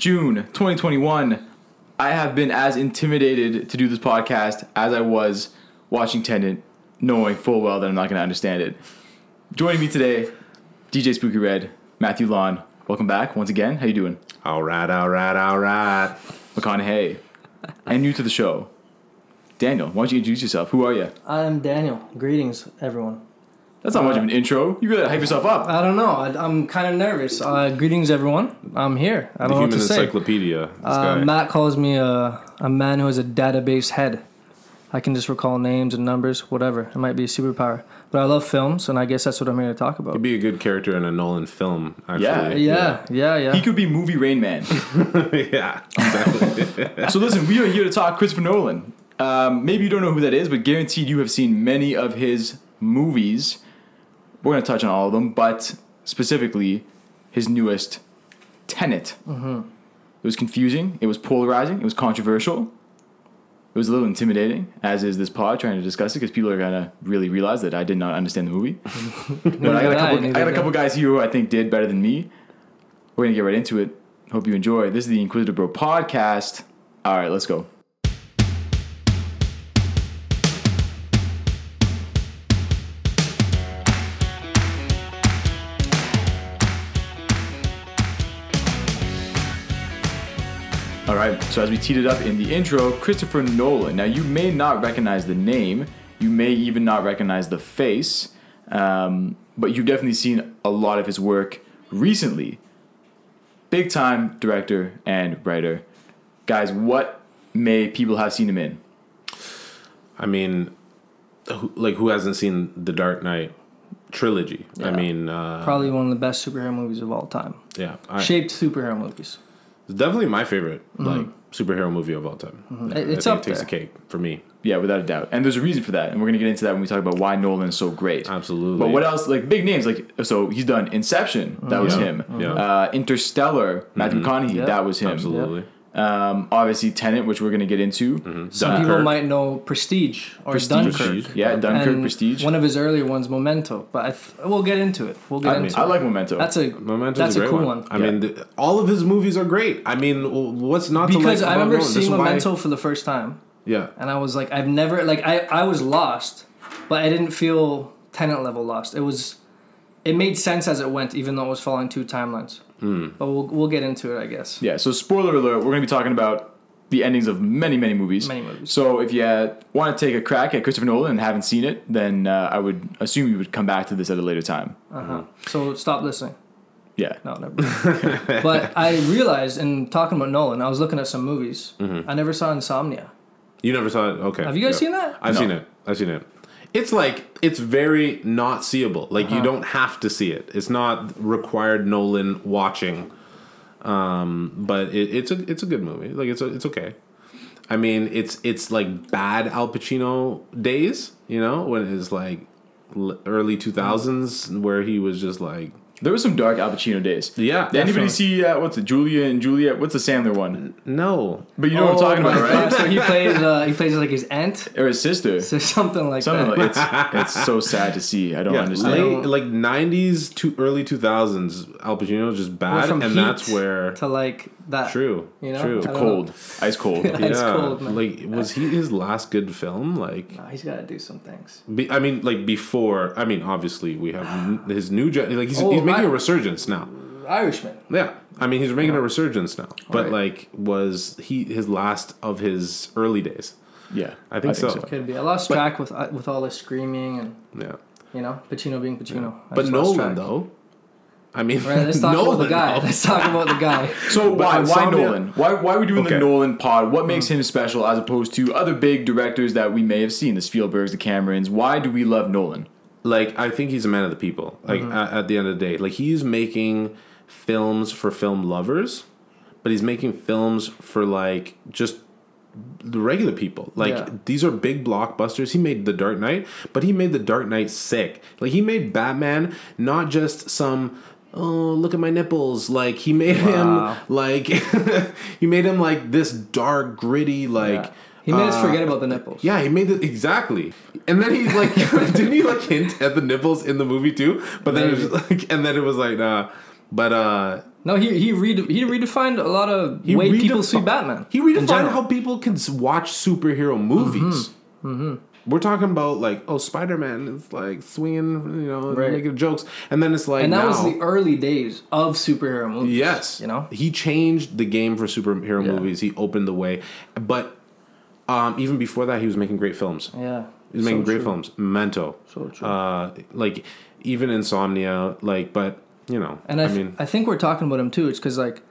June 2021. I have been as intimidated to do this podcast as I was watching Tenet, knowing full well that I'm not going to understand it. Joining me today, DJ Spooky Red, Matthew Lawn. Welcome back once again. How you doing? All right, all right, all right. McConaughey. and new to the show, Daniel. Why don't you introduce yourself? Who are you? I'm Daniel. Greetings, everyone. That's not much of an intro. You gotta hype yourself up. I don't know. I, I'm kind of nervous. Uh, greetings, everyone. I'm here. I The don't know what human to say. encyclopedia. This Uh, guy. Matt calls me a, a man who has a database head. I can just recall names and numbers, whatever. It might be a superpower. But I love films, and I guess that's what I'm here to talk about. He'd be a good character in a Nolan film, actually. Yeah. Yeah, yeah, yeah. He could be movie Rain Man. yeah, exactly. so listen, we are here to talk Christopher Nolan. Um, maybe you don't know who that is, but guaranteed you have seen many of his movies. We're going to touch on all of them, but specifically his newest, Tenet. Mm-hmm. It was confusing. It was polarizing. It was controversial. It was a little intimidating, as is this pod trying to discuss it, because people are gonna really realize that I did not understand the movie. but I got a couple. I got a couple guys here who I think did better than me. We're gonna get right into it. Hope you enjoy. This is the Inquisitive Bro podcast. All right, let's go. All right, so as we teed it up in the intro, Christopher Nolan. Now, you may not recognize the name, you may even not recognize the face, um, but you've definitely seen a lot of his work recently. Big time director and writer. Guys, what may people have seen him in? I mean, who, like who hasn't seen the Dark Knight trilogy? I mean, uh, Probably one of the best superhero movies of all time. yeah, I, Shaped superhero movies. It's definitely my favorite mm-hmm. like superhero movie of all time. Yeah, It- I it's think up it takes there. a cake for me. Yeah, without a doubt. And there's a reason for that, and we're gonna get into that when we talk about why Nolan is so great. Absolutely. But what else? Like big names, like so he's done Inception, that was Yeah. him. Yeah. Uh, Interstellar, Matthew mm-hmm. McConaughey, Yeah. that was him. Absolutely. Um, obviously Tenet, which we're gonna get into. Some Dunkirk. people might know Prestige or Prestige. Dunkirk. Prestige. Yeah, Dunkirk, and Prestige. One of his earlier ones, Memento. But I th- we'll get into it. We'll get I, into I it. like Memento. That's a Memento's that's a a, cool one. one. I Yeah. mean, th- all of his movies are great. I mean, what's not to like because I remember Nolan? Seeing is why- Memento for the first time, Yeah, and I was like, I've never like I I was lost, but I didn't feel Tenet level lost. It was, it made sense as it went, even though it was following two timelines. Hmm. But we'll we'll get into it, I guess. yeah. So spoiler alert, we're gonna be talking about the endings of many, many movies. Many movies. So if you uh, want to take a crack at Christopher Nolan and haven't seen it, then uh, I would assume you would come back to this at a later time. Uh-huh. So stop listening. Yeah. No, never. but I realized in talking about Nolan, I was looking at some movies. Mm-hmm. I never saw Insomnia. you never saw it. Okay, Have you guys Yeah. seen that? I've No. seen it. I've seen it. It's like it's very not seeable. Like Uh-huh. you don't have to see it. It's not required Nolan watching. Um, but it, it's a it's a good movie. Like it's a, it's okay. I mean, it's it's like bad Al Pacino days. You know, when it's like early two thousands, where he was just like, There were some dark Al Pacino days. yeah, Did anybody definitely. see uh, what's it, Julia and Juliet? What's the Sandler one? No, But you know what I'm talking Oh my about, right? So he plays uh, he plays like his aunt Or his sister. or something like Something that. like it's it's so sad to see. I don't yeah, understand. late like nineties to early two thousands. Al Pacino is just Went bad, from and Heat that's where to like that. true, You know? true. I don't Cold, ice cold. Yeah. It's yeah, cold, man. like was he his last good film? Like, Nah, he's got to do some things. be, I mean, like before. I mean, obviously we have his new gen. Like he's, Oh, he's making I- a resurgence now. Irishman. Yeah, I mean he's making a resurgence now. But Right. like, was he his last of his early days? Yeah, I think so. Could be. I lost track with uh, with all this screaming and Yeah, you know Pacino being Pacino. I but just lost Nolan track. though. I mean, Right, let's talk Nolan about the guy. though. Let's talk about the guy. So why why Insomnia- Nolan? Why why are we doing the Nolan pod? What makes him special as opposed to other big directors that we may have seen, the Spielbergs, the Camerons? Why do we love Nolan? like I think he's a man of the people. Like Mm-hmm. at, at the end of the day, like he's making films for film lovers, but he's making films for like just the regular people. Like Yeah. these are big blockbusters. He made The Dark Knight, but he made The Dark Knight sick. Like he made Batman not just some oh look at my nipples like he made Wow. him like he made him like this dark gritty like Yeah. He made us uh, forget about the nipples. yeah, he made it exactly, and then he like didn't he like hint at the nipples in the movie too? But then it was like, and then it was like, uh, but uh, No, he he rede- he redefined a lot of way people see Batman. He redefined how people can watch superhero movies. We're talking about like, oh, Spider Man is like swinging, you know, Right. making jokes, and then it's like and that now, was the early days of superhero movies. yes, you know. he changed the game for superhero Yeah. movies. He opened the way, but um, even before that, he was making great films. Yeah, He was making So great true. films. Memento, So true. uh, like even Insomnia, like, but you know, And I, I mean, I think we're talking about him too. It's because like,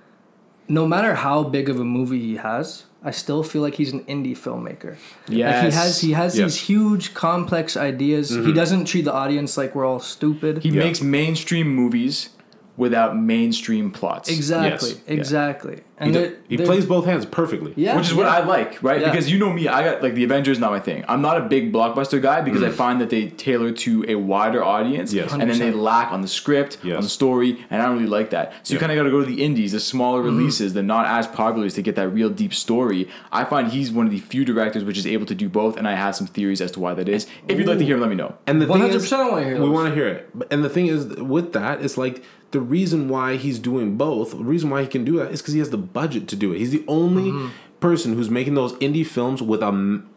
no matter how big of a movie he has, I still feel like he's an indie filmmaker. Like he has he has Yes. these huge complex ideas. He mm-hmm. doesn't treat the audience like we're all stupid. He Yeah. makes mainstream movies without mainstream plots. exactly, Yes. exactly. he, And do- they're- he they're- plays both hands perfectly. yeah, Which is what. I like, right? Yeah. Because you know me, I got like the Avengers not my thing. I'm not a big blockbuster guy because Mm. I find that they tailor to a wider audience Yes. and then they lack on the script, Yes. on the story, and I don't really like that. So you kind of got to go to the indies, the smaller Mm-hmm. releases, the not as popular to get that real deep story. I find he's one of the few directors which is able to do both, and I have some theories as to why that is. If you'd like to hear, 'em, let me know. And the One thing hundred is, percent. I want to hear. we want to hear it. And the thing is, with that, it's like the reason why he's doing both. The reason why he can do that is because he has the budget to do it. He's the only Mm-hmm. person who's making those indie films with a m-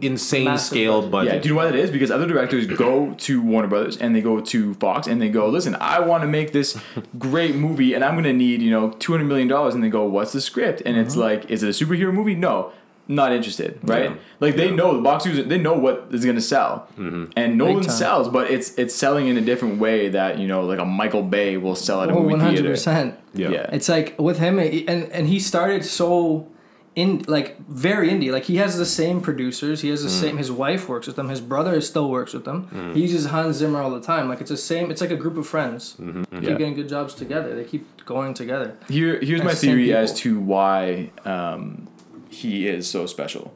insane Massive scale budget. budget. Yeah, do you know why that is? Because other directors go to Warner Brothers and they go to Fox and they go, listen, I want to make this great movie and I'm going to need, you know, $200 million. And they go, what's the script? And it's like, is it a superhero movie? No, not interested, right? Yeah. Like they Yeah. know, the box users, they know what is going to sell. And Nolan sells, but it's it's selling in a different way that, you know, like a Michael Bay will sell at a Oh, movie one hundred theater. percent. Yeah. Yeah. It's like with him, and and he started so in like very indie. Like he has the same producers. He has the Mm. same. His wife works with them. His brother still works with them. He uses Hans Zimmer all the time. Like it's the same. It's like a group of friends. Mm-hmm. Keep Yeah. getting good jobs together. They keep going together. Here, here's my That's the theory as to why um, he is so special.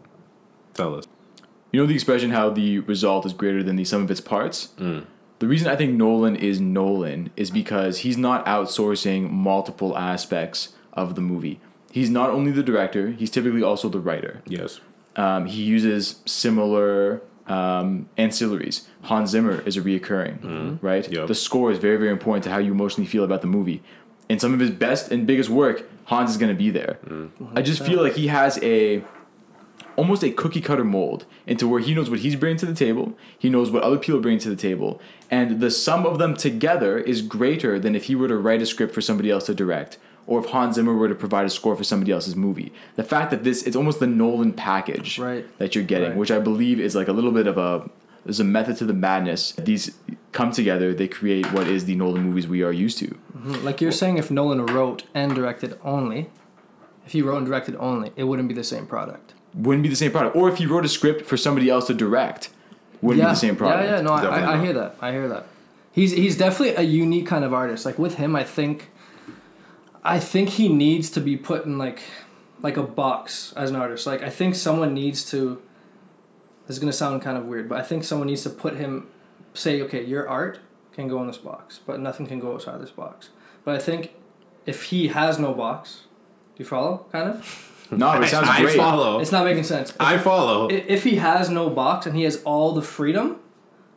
Tell us. You know the expression how the result is greater than the sum of its parts? The reason I think Nolan is Nolan is because he's not outsourcing multiple aspects of the movie. He's not only the director, he's typically also the writer. Yes. Um, he uses similar um, ancillaries. Hans Zimmer is a reoccurring, right? Yep. The score is very, very important to how you emotionally feel about the movie. In some of his best and biggest work, Hans is going to be there. Mm. I just feel like he has a almost a cookie cutter mold into where he knows what he's bringing to the table, he knows what other people are bring to the table, and the sum of them together is greater than if he were to write a script for somebody else to direct, or if Hans Zimmer were to provide a score for somebody else's movie. The fact that this it's almost the Nolan package Right. that you're getting, Right. which I believe is like a little bit of a there's a method to the madness. These come together, they create what is the Nolan movies we are used to. Mm-hmm. Like you're saying, if Nolan wrote and directed only, if he wrote and directed only, it wouldn't be the same product. Wouldn't be the same product. Or if he wrote a script for somebody else to direct, wouldn't yeah. be the same product. Yeah, yeah, no, I, I, I hear that. I hear that. He's he's definitely a unique kind of artist. Like with him, I think, I think he needs to be put in like, like a box as an artist. Like I think someone needs to. This is gonna sound kind of weird, but I think someone needs to put him, say, okay, your art can go in this box, but nothing can go outside this box. But I think, if he has no box, do you follow? Kind of. No, it sounds I great. follow. It's not making sense. I follow. If he has no box and he has all the freedom,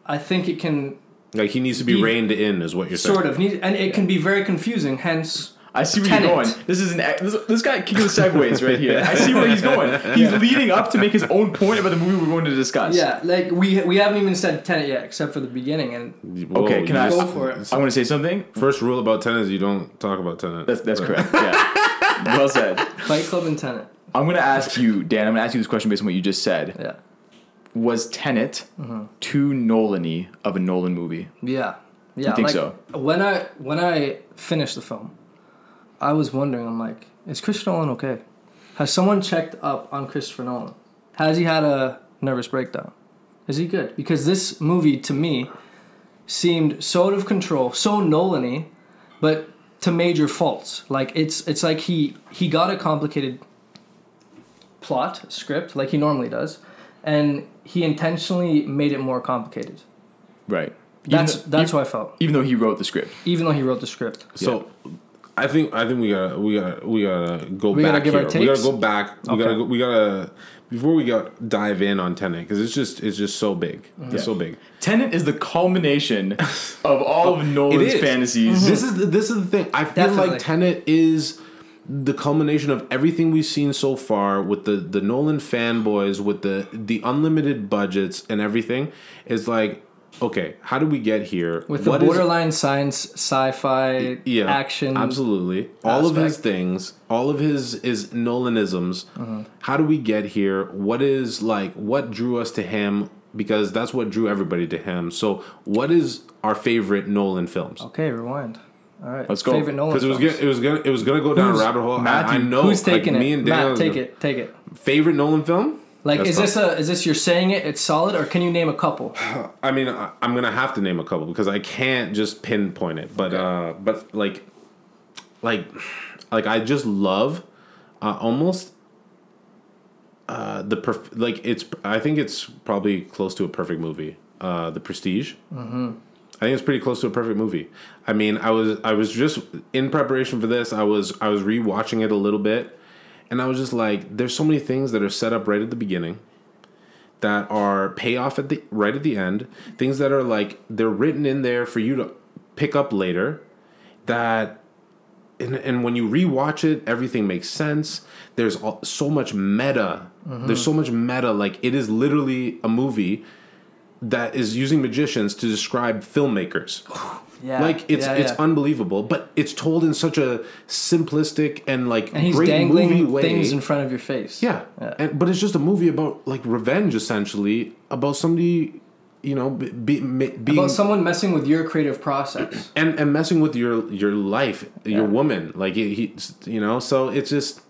I think it can like he needs to be Be- reined in, is what you're saying. sort of and it can be very confusing. Hence, I see where Tenet. you're going. This is an this, this guy kicking the segways right here. I see where he's going. He's leading up to make his own point about the movie we're going to discuss. yeah, like we we haven't even said Tenet yet, except for the beginning, and Whoa, Okay, can I- Go for it. I want to say something. First rule about Tenet: is you don't talk about Tenet. That's that's correct. Yeah. well said. Fight Club and Tenet. I'm going to ask you, Dan. I'm going to ask you this question based on what you just said. Yeah, Was Tenet Mm-hmm. too Nolan-y of a Nolan movie? yeah, yeah. You think like, so? When I when I finished the film, I was wondering. I'm like, is Christopher Nolan okay? Has someone checked up on Christopher Nolan? Has he had a nervous breakdown? Is he good? Because this movie to me seemed so out of control, so Nolan-y, but to major faults. Like it's it's like he he got a complicated plot script like he normally does, and he intentionally made it more complicated. Right. That's even, that's even, how I felt. even though he wrote the script. Even though he wrote the script. So I think I think we gotta we gotta we gotta go We back gotta give here. our we gotta go back. We Okay. gotta go, we gotta before we got dive in on Tenet because it's just it's just so big. Mm-hmm. It's so big. Tenet is the culmination of all of Nolan's is. fantasies. This is the, this is the thing. I feel Definitely. like Tenet is the culmination of everything we've seen so far with the the Nolan fanboys with the the unlimited budgets and everything. Is like okay, how did we get here? With the What is- borderline science, sci-fi, yeah, action. absolutely. All of his things, all of his his Nolanisms. Uh-huh. How do we get here? What is like what drew us to him? Because that's what drew everybody to him. So, what is our favorite Nolan films? Okay, rewind. All right, Let's go. Favorite Nolan Because it was gonna, it was gonna it was gonna go down Who's- a rabbit hole. I- Matthew, I, know. Who's taking like, it? Me and Daniel. Matt, take it. Take it. Favorite Nolan film? Like, That's is this a is this you're saying it? It's solid, or can you name a couple? I mean, I, I'm gonna have to name a couple because I can't just pinpoint it. But uh, but like, like, like I just love, uh, almost. Uh, the perf- like it's I think it's probably close to a perfect movie. Uh, the Prestige. Mm-hmm. I think it's pretty close to a perfect movie. I mean, I was I was just in preparation for this. I was I was rewatching it a little bit, and I was just like, there's so many things that are set up right at the beginning that are payoff at the right at the end. Things that are like they're written in there for you to pick up later. That and, and when you rewatch it, everything makes sense. There's all, so much meta. Mm-hmm. There's so much meta. Like it is literally a movie that is using magicians to describe filmmakers. Yeah, Like it's yeah, it's yeah. unbelievable, but it's told in such a simplistic and like and he's great movie way. things in front of your face. Yeah, Yeah. And, but it's just a movie about like revenge, essentially, about somebody, you know, be, be, being About someone messing with your creative process. and and messing with your your life, your woman. Like he, he, you know, so it's just,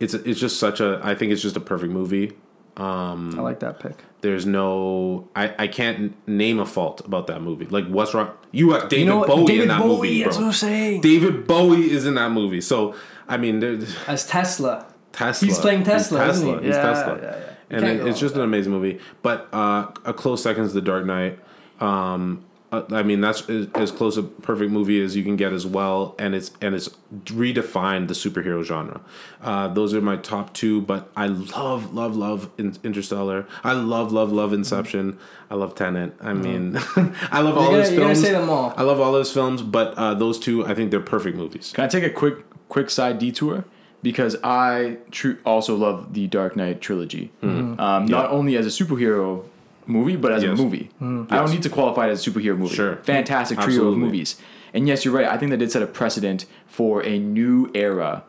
it's it's just such a. I think it's just a perfect movie. Um, I like that pick. There's no, I, I can't name a fault about that movie. Like what's wrong? You got David You know? Bowie David in that Bowie, movie, that's bro. what I'm saying. David Bowie is in that movie. So I mean, As Tesla. Tesla. He's playing Tesla, He's isn't Tesla. he? He's Yeah, Tesla. yeah, yeah. And it, it's just an amazing movie. But uh, a close second is The Dark Knight. Um, uh, I mean, that's as, as close a perfect movie as you can get as well, and it's and it's redefined the superhero genre. Uh, those are my top two. But I love, love, love Interstellar. I love, love, love Inception. I love Tenet. I mean, I love all. You're those you're gonna films. say them all. I love all those films, but uh, those two, I think they're perfect movies. Can I take a quick quick side detour? Because I tr- also love the Dark Knight trilogy. Um, Not only as a superhero movie, but as Yes. a movie. Hmm. I don't need to qualify it as a superhero movie. Sure. Fantastic trio Absolutely. of movies. And yes, you're right. I think that did set a precedent for a new era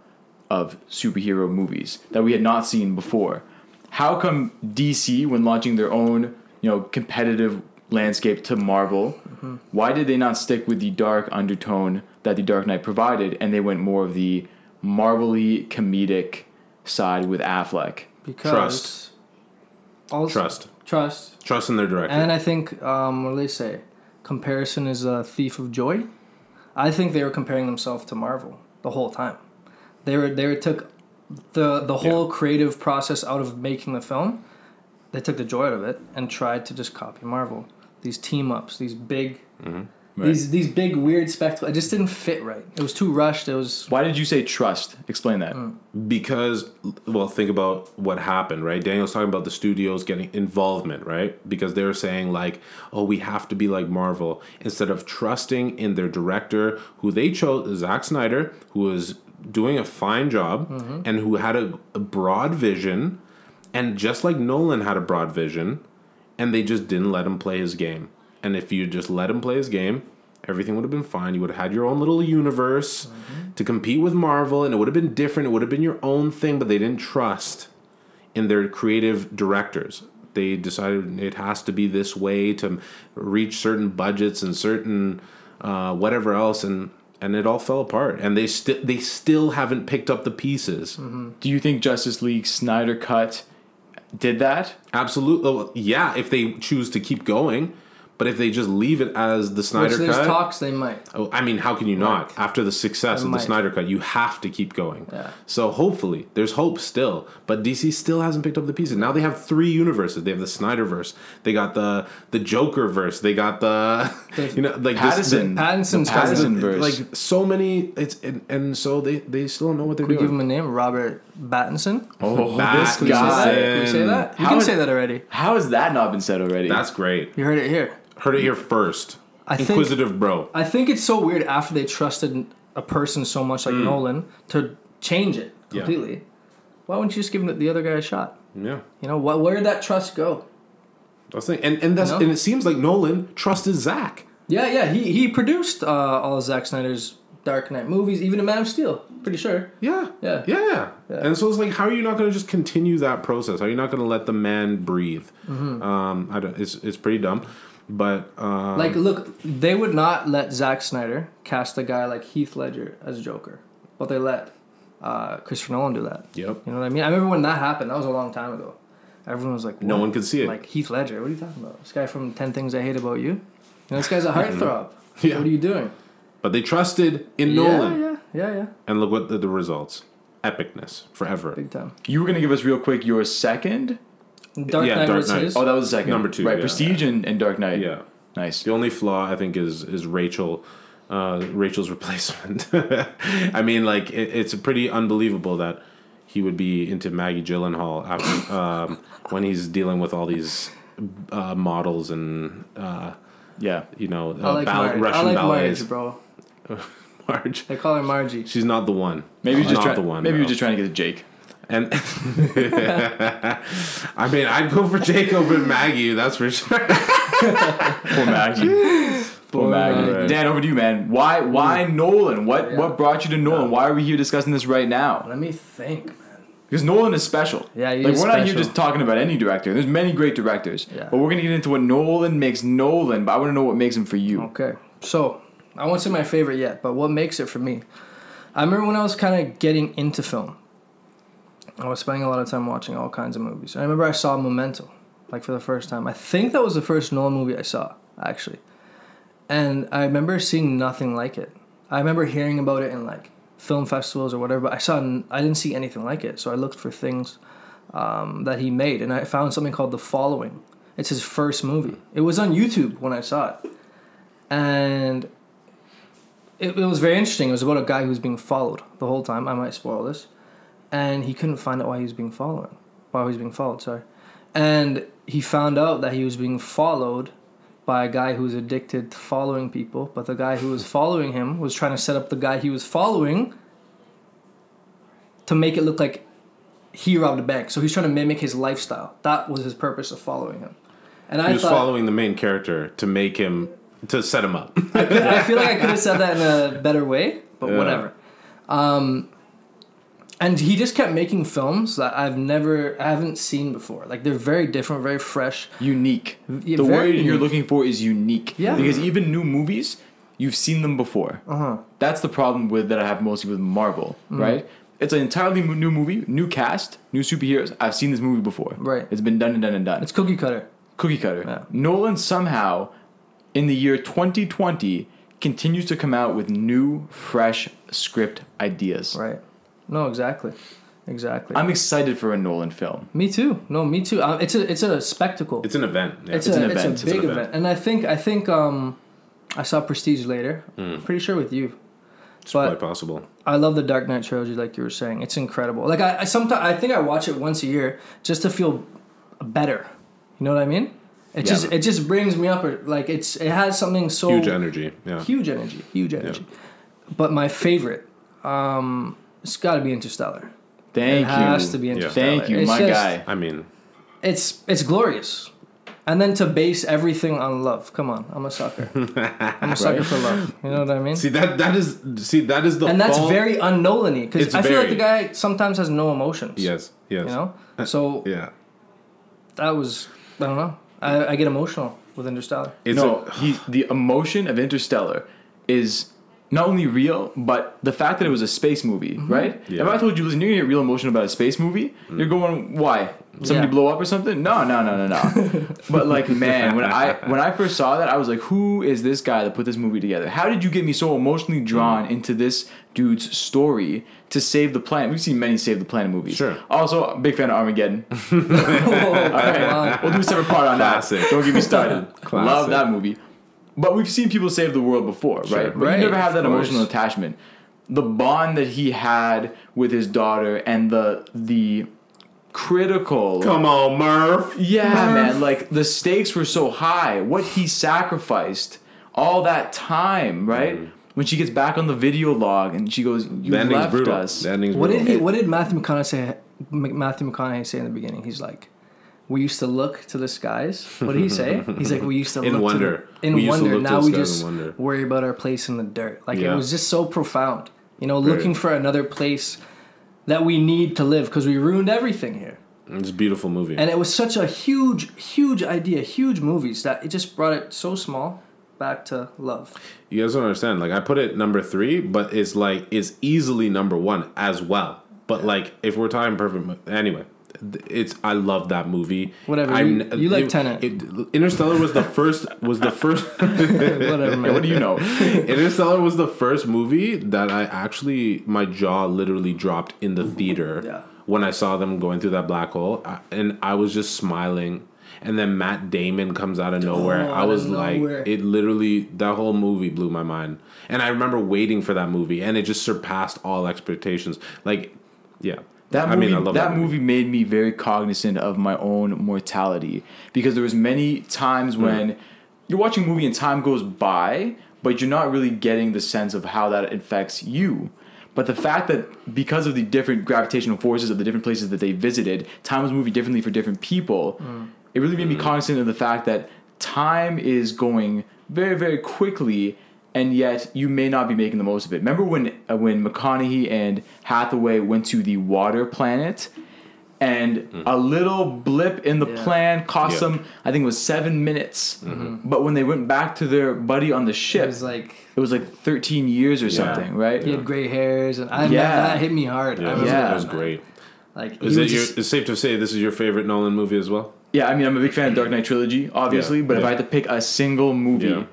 of superhero movies that we had not seen before. How come DC, when launching their own, you know, competitive landscape to Marvel, mm-hmm. why did they not stick with the dark undertone that the Dark Knight provided, and they went more of the Marvelly comedic side with Affleck? Because Trust. Also, Trust. Trust. Trust in their director. And I think, um, what do they say? Comparison is a thief of joy. I think they were comparing themselves to Marvel the whole time. They were they were, took the the whole creative process out of making the film. They took the joy out of it and tried to just copy Marvel. These team ups, these big, these these big weird spectacles. It just didn't fit right. It was too rushed. It was Why did you say trust? Explain that. Mm. because well think about what happened right daniel's talking about the studios getting involvement right because they were saying like oh we have to be like marvel instead of trusting in their director who they chose Zack snyder who was doing a fine job mm-hmm. and who had a, a broad vision and just like nolan had a broad vision and they just didn't let him play his game and if you just let him play his game everything would have been fine you would have had your own little universe to compete with marvel and it would have been different it would have been your own thing but they didn't trust in their creative directors they decided it has to be this way to reach certain budgets and certain uh, whatever else and and it all fell apart and they still they still haven't picked up the pieces Do you think Justice League Snyder Cut did that? Absolutely. Yeah, if they choose to keep going. But if they just leave it as the Snyder Cut, Which there's cut, talks they might. Oh, I mean, how can you not? After the success I of the might. Snyder Cut, you have to keep going. Yeah. So hopefully, there's hope still. But DC still hasn't picked up the pieces. Now they have three universes. They have the Snyderverse. They got the the Joker verse. They got the you know like this- Pattinson. Pattinson's The got it. Pattinson the- verse. like so many. It's and, and so they they still don't know what they're We give him a name, Robert Battinson. oh, Bat- this Can we say that? guy. Can we say that? You How can is- say that already. How has that not been said already? That's great. You heard it here. Heard it here first. I think- Inquisitive bro. I think it's so weird after they trusted a person so much like Nolan to change it Mm. Yeah. completely. Why wouldn't you just give the other guy a shot? Yeah. You know, what, where did that trust go? That's the thing. And and that's You know? and it seems like Nolan trusted Zack. Yeah, yeah. He he produced uh, all of Zack Snyder's Dark Knight movies, even a Man of Steel. Pretty sure. Yeah. Yeah. Yeah. Yeah. And so it's like, how are you not going to just continue that process? How are you not going to let the man breathe? Mm-hmm. Um, I don't, it's it's pretty dumb, but um, Like, look, they would not let Zack Snyder cast a guy like Heath Ledger as Joker, but they let uh, Christopher Nolan do that. yep, You know what I mean? I remember when that happened. That was a long time ago. Everyone was like, no one could see it. Like Heath Ledger. What are you talking about? This guy from Ten Things I Hate About You. You know, this guy's a heartthrob. Yeah. What are you doing? but they trusted in Nolan, Yeah, yeah, yeah, yeah. and look what the, the results: epicness forever. Big time. you were gonna give us real quick your second. Dark Yeah, Knight Dark was Knight. his. Oh, that was the second. Number two, right? yeah. Prestige and, and Dark Knight. Yeah. Nice. The only flaw I think is is Rachel, uh, Rachel's replacement. I mean, like it, it's pretty unbelievable that he would be into Maggie Gyllenhaal after um, when he's dealing with all these uh, models and uh, Yeah. you know I uh, like, ball- Russian I like ballets. Marge, bro. Marge. They call her Margie. She's not the one. Maybe you're just not trying. the one. maybe no. you're just trying to get to Jake. And I mean, I'd go for Jake over Maggie. That's for sure. Poor Maggie. Poor Maggie. Maggie. Dan, over to you, man. Why? Why hmm. Nolan? What? Yeah. What brought you to Nolan? Why are we here discussing this right now? Let me think, man. Because Nolan is special. Yeah, he like is we're not here just talking about any director. There's many great directors. Yeah. But we're gonna get into what Nolan makes Nolan. But I want to know what makes him for you. Okay, so I won't say my favorite yet, but what makes it for me? I remember when I was kind of getting into film. I was spending a lot of time watching all kinds of movies. I remember I saw Memento, like for the first time. I think that was the first Nolan movie I saw, actually. And I remember seeing nothing like it. I remember hearing about it in like film festivals or whatever, but I saw I didn't see anything like it. So I looked for things um, that he made, and I found something called The Following. It's his first movie. It was on YouTube when I saw it, and it, it was very interesting. It was about a guy who was being followed the whole time. I might spoil this, and he couldn't find out why he was being followed. Why he was being followed? Sorry, and he found out that he was being followed by a guy who was addicted to following people, but the guy who was following him was trying to set up the guy he was following to make it look like he robbed a bank. So he's trying to mimic his lifestyle. That was his purpose of following him. And He I was thought, following the main character to make him to set him up. I feel like I could have said that in a better way, but Yeah. whatever. Um, and he just kept making films that I've never, I haven't seen before. Like they're very different, very fresh. Unique. Yeah, the word you're looking for is unique. Yeah. Because even new movies, you've seen them before. Uh huh. That's the problem with that I have mostly with Marvel, Mm-hmm. right? It's an entirely new movie, new cast, new superheroes. I've seen this movie before. Right. It's been done and done and done. It's cookie cutter. cookie cutter. Yeah. Nolan somehow, in the year 2020, continues to come out with new, fresh script ideas. Right. No, exactly, exactly. I'm excited for a Nolan film. me too. No, me too. Um, it's a it's a spectacle. It's an event. Yeah. it's, it's a an it's event. a It's an big event. event. and I think I think um, I saw Prestige later. Hmm. Pretty sure with you. It's but- quite possible. I love the Dark Knight trilogy, like you were saying. It's incredible. Like I, I sometimes I think I watch it once a year just to feel better. You know what I mean? It Yeah. just it just brings me up. or, Like it's it has something so Huge energy. Yeah. huge energy, huge energy. But my favorite, um, it's got to be Interstellar. Thank you. it you. has to be Interstellar. Thank you, It's my just- guy. I mean, It's it's glorious. And then to base everything on love. Come on, I'm a sucker. I'm a sucker Right. for love. You know what I mean? see that that is see that is the and that's fault- very un-Nolan-y because It's I feel like the guy sometimes has no emotions. yes yes You know? Uh, so yeah. that was I don't know. I, I get emotional with Interstellar. It's no, a- he, the emotion of Interstellar is not only real, but the fact that it was a space movie, Mm-hmm. right? Yeah. If I told you, listen, you're gonna get real emotional about a space movie, you're going, why? Somebody Yeah. blow up or something? No, no, no, no, no. but like, man, when I when I first saw that, I was like, who is this guy that put this movie together? How did you get me so emotionally drawn Mm. into this dude's story to save the planet? We've seen many save the planet movies. Sure. Also, a big fan of Armageddon. All right, wow. we'll do a separate part on Classic. that. Don't get me started. Classic. Love that movie. But we've seen people save the world before, Sure. right? But Right, you never have of that emotional attachment. The bond that he had with his daughter and the the critical Come on, Murph. yeah, Murph. man. Like the stakes were so high. What he sacrificed, all that time, right? When she gets back on the video log and she goes, "You Mm. The ending's left brutal. us." The What did he? What did Matthew McConaughey say? Matthew McConaughey say in the beginning? He's like, "We used to look to the skies." What did he say? He's like, "We used to In look wonder. to the, in We wonder. now we just worry about our place in the dirt." Like Yeah. it was just so profound. You know, Very. looking for another place that we need to live because we ruined everything here. It's a beautiful movie. And it was such a huge, huge idea, huge movies that it just brought it so small back to love. You guys don't understand. Like I put it number three, but it's like it's easily number one as well. But like if we're talking perfect, anyway, it's I love that movie. Whatever, I'm- you- you like it- Tenet. it- Interstellar was the first. Was the first. Whatever, man. What do you know? Interstellar was the first movie that I actually my jaw literally dropped in the theater Yeah. when I saw them going through that black hole, I- and I was just smiling. And then Matt Damon comes out of nowhere. Oh, I was like, nowhere. it literally that whole movie blew my mind. And I remember waiting for that movie, and it just surpassed all expectations. Like, yeah, That I movie, mean, I love that, movie. made me very cognizant of my own mortality because there was many times Hmm. when you're watching a movie and time goes by, but you're not really getting the sense of how that affects you. But the fact that because of the different gravitational forces of the different places that they visited, time was moving differently for different people. It really made me cognizant of the fact that time is going very, very quickly, and yet you may not be making the most of it. Remember when uh, when McConaughey and Hathaway went to the water planet, and mm-hmm. a little blip in the Yeah. plan cost Yeah. them, I think it was seven minutes. Mm-hmm. Mm-hmm. But when they went back to their buddy on the ship, It ship, was like it was like 13 years or something, right? he had gray hairs, and I Yeah. that, that hit me hard. Yeah, remember Yeah. that that, was great. Like Is it was your? just- It's safe to say this is your favorite Nolan movie as well. Yeah, I mean, I'm a big fan of Dark Knight trilogy, obviously, Yeah, but if. I had to pick a single movie,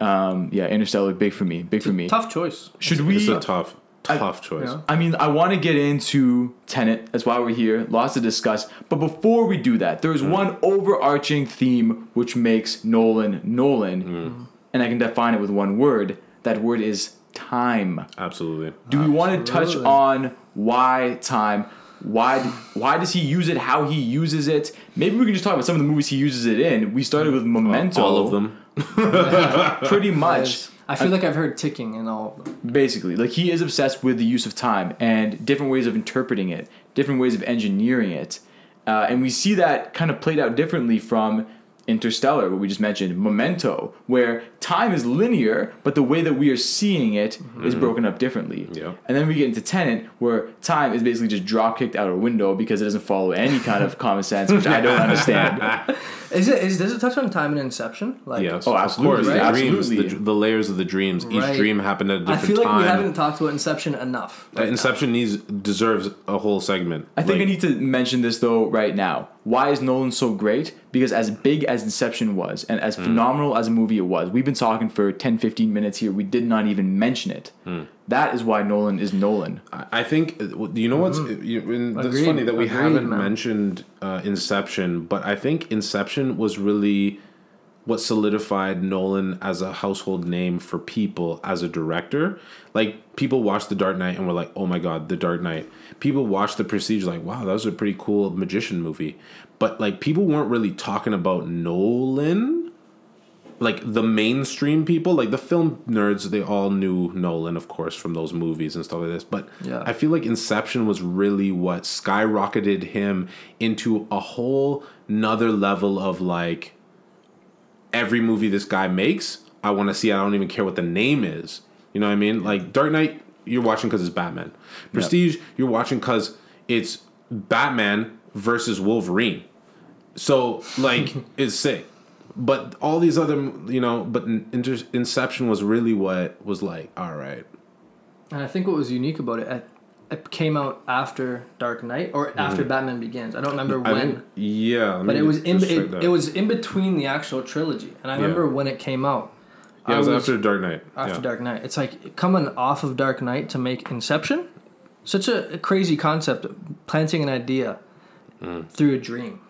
um, yeah, Interstellar, big for me, big for me. tough choice. Should we? It's a tough, tough choice. Yeah. I mean, I want to get into Tenet. That's why we're here. Lots to discuss. But before we do that, there's Mm. one overarching theme which makes Nolan Nolan, Mm. and I can define it with one word. That word is time. Absolutely. Do we want to touch on why time? Why why does he use it? How he uses it? Maybe we can just talk about some of the movies he uses it in. We started with Memento. All of them. pretty much. I feel like I've heard ticking in all of them. Basically, like he is obsessed with the use of time and different ways of interpreting it, different ways of engineering it, uh, and we see that kind of played out differently from Interstellar, what we just mentioned, Memento, where time is linear, but the way that we are seeing it is broken up differently. Yeah. And then we get into Tenet, where time is basically just drop kicked out of a window because it doesn't follow any kind of common sense, which I don't understand. Is it? Is does it touch on time in Inception? Like, Yes. Oh, Of absolutely, course. right? The dreams, Absolutely. the, the layers of the dreams. Each Right. dream happened at a I different time. I feel like time. we haven't talked about Inception enough. Uh, Inception needs deserves a whole segment. I think Like, I need to mention this though right now. Why is Nolan so great? Because as big as Inception was and as phenomenal as a movie it was, we've been talking for 10 15 minutes here. We did not even mention it. That is why Nolan is Nolan. I I think uh, you know what's you, and it's funny that we Agreed, haven't man. mentioned uh, Inception, but I think Inception was really what solidified Nolan as a household name for people as a director. Like people watched The Dark Knight and were like, "Oh my god, The Dark Knight." People watched The Prestige like, "Wow, that was a pretty cool magician movie." But like people weren't really talking about Nolan like the mainstream people, like the film nerds, they all knew Nolan, of course, from those movies and stuff like this. But Yeah. I feel like Inception was really what skyrocketed him into a whole nother level of like every movie this guy makes, I want to see. I don't even care what the name is. You know what I mean? Like Dark Knight, you're watching because it's Batman. Prestige, you're watching because it's Batman versus Wolverine. So like it's sick. but all these other, you know, but Inter- Inception was really what was like, all right, And I think what was unique about it, it, it came out after Dark Knight or after Batman Begins. I don't remember Mm-hmm. I when, think, yeah, but it was in it, it was in between the actual trilogy. And I Yeah. remember when it came out. yeah, it I was, after Dark Knight. after yeah. Dark Knight. It's like coming off of Dark Knight to make Inception. Such a, a crazy concept, planting an idea Mm. through a dream.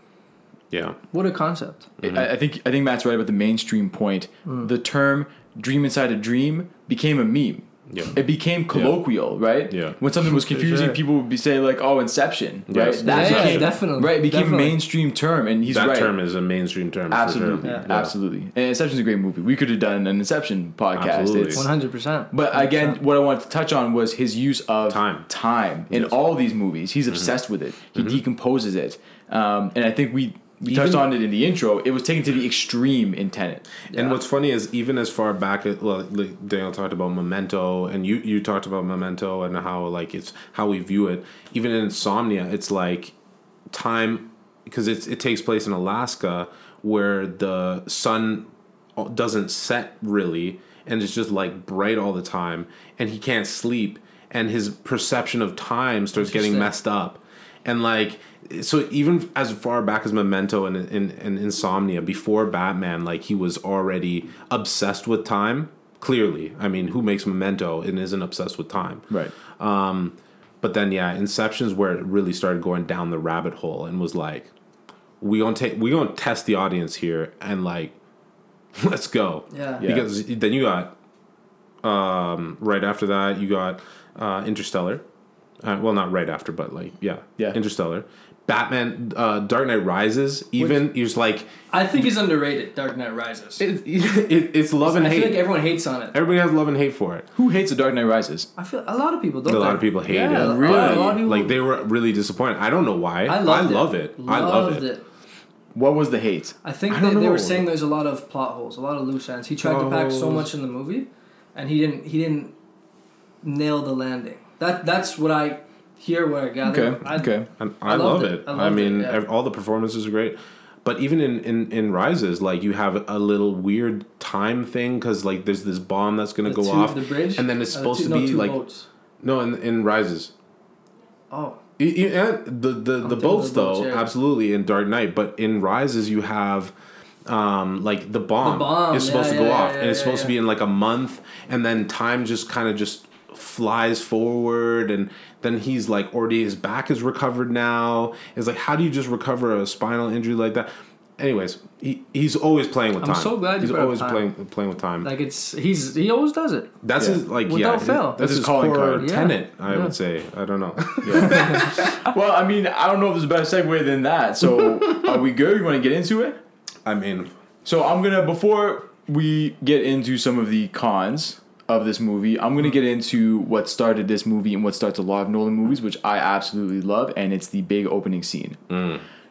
yeah, What a concept! I, I think I think Matt's right about the mainstream point. The term "dream inside a dream" became a meme. Yeah. It became colloquial, right? Yeah. When something was confusing, sure. people would be say like, "Oh, Inception," right? Yes. That Yeah, yeah, definitely, Right, it became definitely. a mainstream term, and he's that right. term is a mainstream term. absolutely, for sure. Yeah. absolutely. And Inception's a great movie. We could have done an Inception podcast. It's- One hundred percent. But again, what I wanted to touch on was his use of Time. Time in Yes. Mm-hmm. all these movies. He's obsessed with it. He decomposes it, um, and I think we we touched on it in the intro. It was taken to the extreme in Tenet. And what's funny is even as far back as well, like Daniel talked about Memento, and you you talked about Memento and how like it's how we view it. Even in Insomnia, it's like time because it's it takes place in Alaska where the sun uh, doesn't set really, and it's just like bright all the time, and he can't sleep, and his perception of time starts getting messed up, and like so even as far back as Memento and, and, and Insomnia, before Batman, like he was already obsessed with time. Clearly, I mean, who makes Memento and isn't obsessed with time? Right. But then, yeah, Inception's where it really started going down the rabbit hole and was like, we gonna take, we gonna test the audience here and like, let's go. Yeah. Yeah. Because then you got, um, right after that, you got uh, Interstellar. Uh, well, not right after, but like, yeah, Yeah. Interstellar. Batman, uh, Dark Knight Rises. Even you're just like, I think he's underrated. Dark Knight Rises. it, it, it's love and I hate. I feel like everyone hates on it. Everybody has love and hate for it. Who hates The Dark Knight Rises? I feel a lot of people don't. A lot of people hate Yeah, it. a lot- Really? A lot of people Like they were really disappointed. I don't know why. I loved love it. I love Loved it. What was the hate? I think I they, they were saying there's a lot of plot holes, a lot of loose ends. He tried to pack so much in the movie, and he didn't. He didn't nail the landing. That that's what I hear. What I gather. Okay. I, okay. And I, I love it. it. I I, mean, it, yeah. all the performances are great. But even in, in, in Rises, like you have a little weird time thing because like there's this bomb that's gonna the go two- off, the bridge, and then it's Uh, supposed two- to no, be two like boats. no, in, in Rises. Oh, Y- y- Yeah, the the, the boats of the boats, though, absolutely in Dark Knight, but in Rises you have um like the bomb, The bomb, is supposed yeah, to go yeah, off yeah, and it's supposed to be in like a month and then time just kind of just flies forward and then he's like already his back is recovered now. It's like how do you just recover a spinal injury like that? Anyways, he, he's always playing with I'm time. so glad he's always time. playing playing with time. like it's he's he always does it. That's Yeah. his like Without yeah, fail. That's That's his, his calling core card. Yeah. tenet. I Yeah. would say. I don't know. Well, I mean, I don't know if there's a better segue than that. So, are we good? You want to get into it? I mean, So, I'm gonna before we get into some of the cons of this movie, I'm gonna get into what started this movie and what starts a lot of Nolan movies, which I absolutely love, and it's the big opening scene.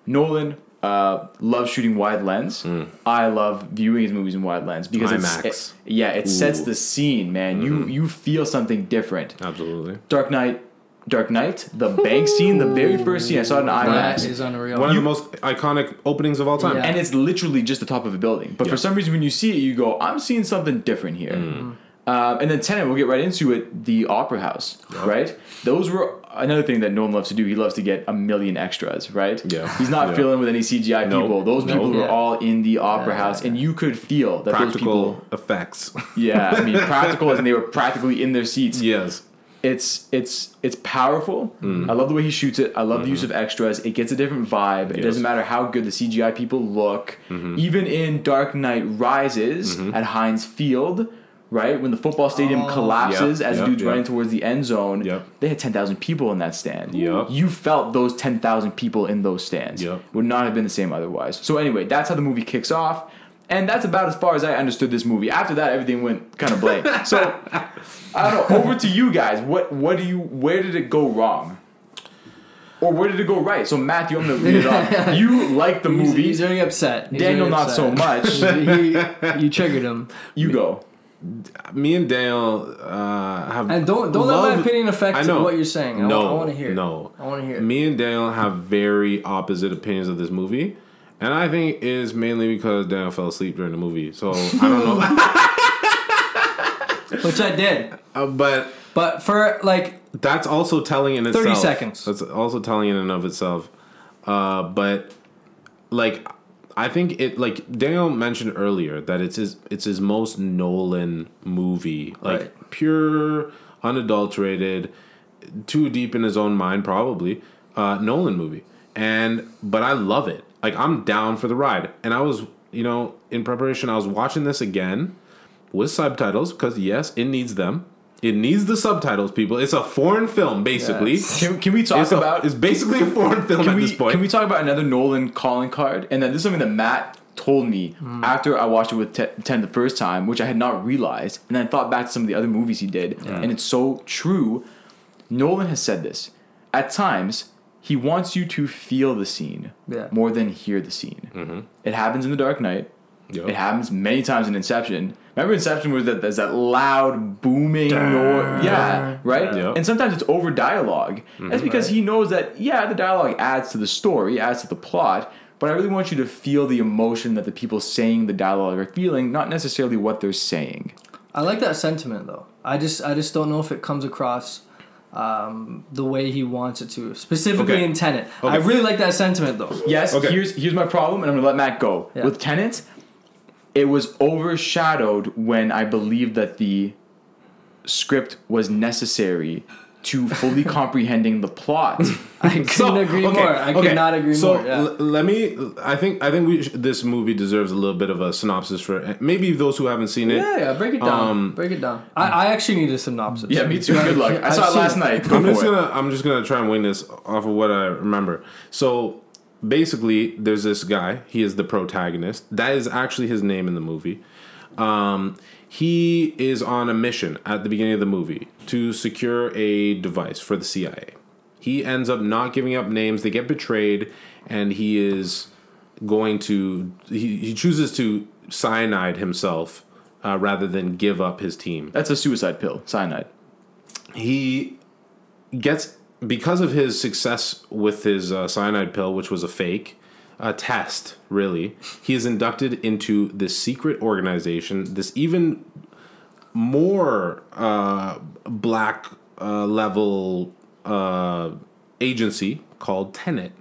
Nolan uh, loves shooting wide lens. I love viewing his movies in wide lens because IMAX. it's it, yeah, it sets the scene, man. You you feel something different. absolutely. Dark Knight, Dark Knight, the bank scene, the very first scene I saw it in IMAX. is unreal. One of the most iconic openings of all time. Yeah. and it's literally just the top of a building. But Yeah. for some reason, when you see it, you go, "I'm seeing something different here." Mm. Um, and then Tenet, we'll get right into it. The Opera House, right? Those were another thing that Nolan loves to do. He loves to get a million extras, right? Yeah. He's not Yeah. filling with any CGI No. people. Those No. people were Yeah. all in the Opera Yeah, House, yeah, and you could feel that those Practical people. effects. Yeah, I mean, practical, and they were practically in their seats. yes. it's it's it's powerful. Mm. I love the way he shoots it. I love the mm-hmm. use of extras. It gets a different vibe. It doesn't matter how good the CGI people look. Mm-hmm. Even in Dark Knight Rises mm-hmm. at Heinz Field, right when the football stadium Oh. collapses Yep, as yep, dude's yep. running towards the end zone, Yep. they had ten thousand people in that stand. Yep. You felt those ten thousand people in those stands. Yep. Would not have been the same otherwise. So anyway, that's how the movie kicks off. And that's about as far as I understood this movie. After that, everything went kind of blank. so I don't know. Over to you guys. What what do you? Where did it go wrong? Or where did it go right? So Matthew, I'm gonna read it off. You like the He's- movie. He's, very upset. He's Daniel, very not so upset. much. he, you triggered him. You go. Me and Dale uh, have And don't don't let my opinion affect I know. what you're saying. I, no, want, I want to hear. it. No, I want to hear. it. Me and Dale have very opposite opinions of this movie, and I think it is mainly because Dale fell asleep during the movie. So I don't know, Which I did. Uh, but But for like that's also telling in 30 itself. seconds. That's also telling in and of itself. Uh, but like, I think it like Daniel mentioned earlier that it's his it's his most Nolan movie, like Right. pure, unadulterated, too deep in his own mind, probably uh, Nolan movie. And but I love it. Like I'm down for the ride. And I was you know in preparation, I was watching this again with subtitles because yes, it needs them. It needs the subtitles, people. It's a foreign film, basically. Yes. Can, can we talk It's, a- about it's basically a foreign film can at we, this point. Can we talk about another Nolan calling card? And then this is something that Matt told me Hmm. after I watched it with Te- Ten the first time, which I had not realized. And then I thought back to some of the other movies he did, and it's so true. Nolan has said this. At times, he wants you to feel the scene Yeah. more than hear the scene. It happens in The Dark Knight. Yup. It happens many times in Inception. Remember Inception was that there's that loud booming noise. Yeah, right? Yep. And sometimes it's over dialog That's because he knows that yeah, the dialogue adds to the story, adds to the plot, but I really want you to feel the emotion that the people saying the dialogue are feeling, not necessarily what they're saying. I like that sentiment though. I just I just don't know if it comes across um, the way he wants it to. Specifically Okay. in Tenet. I really like that sentiment though. Yes, Okay. here's here's my problem, and I'm gonna let Matt go. Yeah. With Tenet, it was overshadowed when I believed that the script was necessary to fully comprehending the plot. I couldn't agree more. I could not agree so more. Yeah. l- let me. I think. I think we. Sh- this movie deserves a little bit of a synopsis for maybe those who haven't seen it. yeah, yeah, break it down. Um, break it down. I, I actually need a synopsis. yeah, me too. Good luck. I saw it last night. Go I'm just it. gonna. I'm just gonna try and wing this off of what I remember. So basically, there's this guy. He is the protagonist. That is actually his name in the movie. Um, he is on a mission at the beginning of the movie to secure a device for the CIA. He ends up not giving up names. They get betrayed, and he is going to. He, he chooses to cyanide himself uh, rather than give up his team That's a suicide pill, cyanide. he gets because of his success with his uh, cyanide pill, which was a fake a test, really. He is inducted into this secret organization, this even more uh, black uh, level uh, agency called Tenet.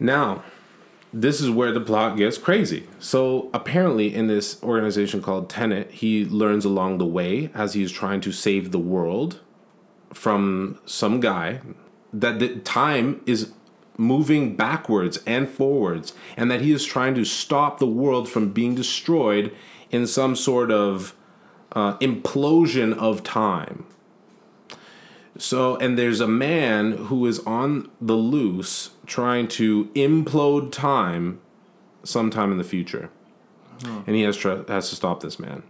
Now, this is where the plot gets crazy. So apparently, in this organization called Tenet, he learns along the way as he's trying to save the world from some guy that the time is moving backwards and forwards, and that he is trying to stop the world from being destroyed in some sort of uh, implosion of time. So, and there's a man who is on the loose trying to implode time sometime in the future. And he has, tr- has to stop this man.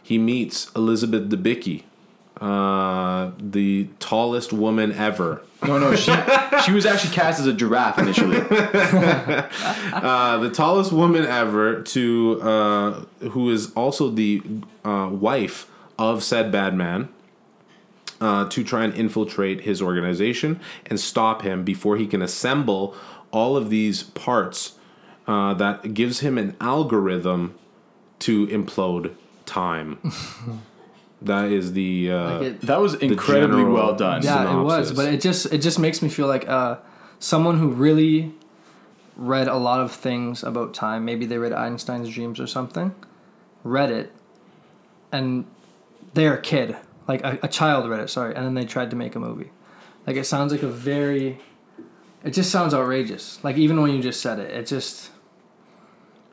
He meets Elizabeth Debicki, uh, the tallest woman ever. No, no, she she was actually cast as a giraffe initially. Uh, the tallest woman ever to uh, who is also the uh, wife of said bad man uh, to try and infiltrate his organization and stop him before he can assemble all of these parts uh, that gives him an algorithm to implode time. that is the uh, Like it- That was incredibly well done. yeah, it was, but it just it just makes me feel like uh, someone who really read a lot of things about time. Maybe they read Einstein's Dreams or something, read it, and they're a kid, like a, a child read it. Sorry, and then they tried to make a movie. Like it sounds like a very. It just sounds outrageous. Like even when you just said it, it just.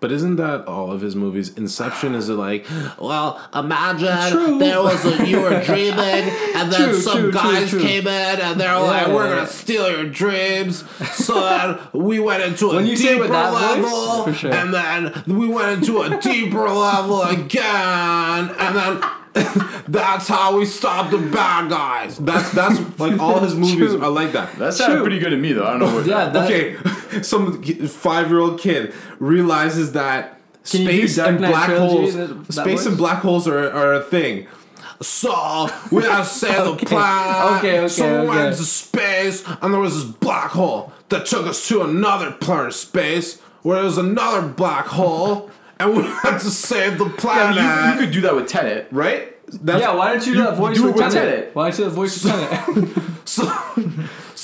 But isn't that all of his movies? Inception is like, well, imagine True. there was a, you were dreaming, and then True, some true, true, guys true. came in, and they're like, Yeah, we're yeah, gonna steal your dreams. So then we went into a you deeper with that voice, level, for sure. and then we went into a deeper level again, and then. that's how we stop the bad guys. That's that's like all his movies True. are like that. That sounded True. pretty good to me, though. I don't know what. Yeah, that, okay, some five year old kid realizes that Can space and black holes, that space voice? and black holes are, are a thing. So we have to save the Okay. planet. Okay, okay, So we went okay. into space, and there was this black hole that took us to another planet of space, where there was another black hole, and we had to save the planet. you, you could do that with Tenet. right? That's, Yeah, why don't you do You that voice do with Tenet? Tenet. Why don't you do that voice for Tenet? So,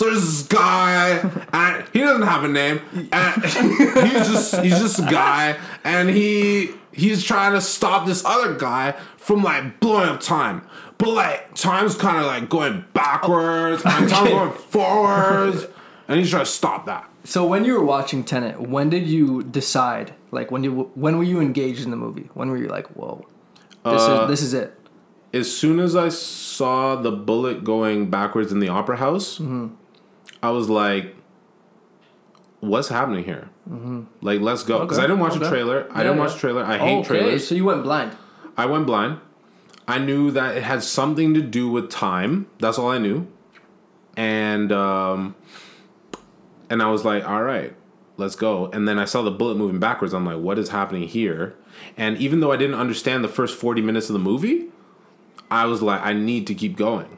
so there's this guy, and he doesn't have a name, and he's just he's just a guy, and he he's trying to stop this other guy from like blowing up time. But like time's kind of like going backwards, and time's going forwards, and he's trying to stop that. so when you were watching Tenet, when did you decide? Like when you when were you engaged in the movie? When were you like, whoa, this Uh, is this is it? As soon as I saw the bullet going backwards in the opera house, I was like, "What's happening here?" Like, let's go. Because Okay, I didn't watch okay. a trailer. I Yeah, didn't yeah. watch a trailer. I hate okay, trailers. so you went blind. I went blind. I knew that it had something to do with time. That's all I knew. And um and I was like, all right, let's go. And then I saw the bullet moving backwards. I'm like, what is happening here? And even though I didn't understand the first 40 minutes of the movie, I was like, I need to keep going.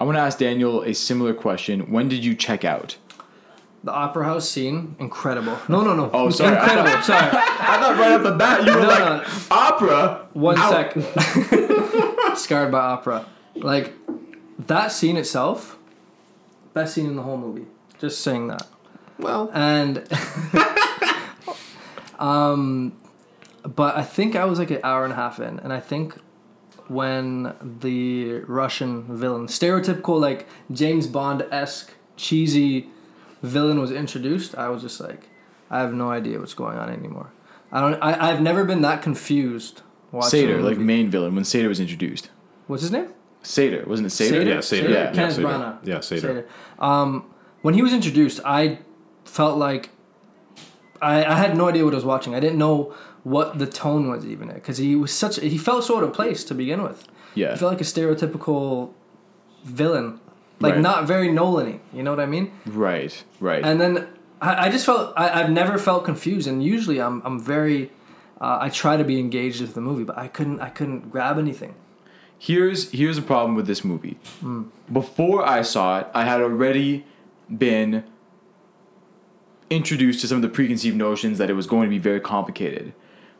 I want to ask Daniel a similar question. When did you check out? The opera house scene, incredible. No, no, no. Oh, sorry. incredible. sorry. I thought right off the bat you were No, like no. opera. One Out. sec. Scarred by opera. Like that scene itself, best scene in the whole movie. Just saying that. Well, And um but I think I was like an hour and a half in and I think when the Russian villain, stereotypical like James Bond esque cheesy villain was introduced, I was just like, I have no idea what's going on anymore. I don't. I, I've never been that confused. watching Sator, a like movie. main villain, when Sator was introduced. What's his name? Sator, wasn't it Sator? Sator? yeah, Sator. Sator? Yeah, Kenneth Sator. Branagh. Yeah, Sator. Sator. Um, when he was introduced, I felt like I, I had no idea what I was watching. I didn't know what the tone was even it because he was such he felt so out of place to begin with. Yeah. I felt like a stereotypical villain, like Right. not very Nolan-y. You know what I mean? Right, right. And then I, I just felt I, I've never felt confused, and usually I'm I'm very uh, I try to be engaged with the movie, but I couldn't I couldn't grab anything. here's here's a problem with this movie. Before I saw it, I had already been introduced to some of the preconceived notions that it was going to be very complicated.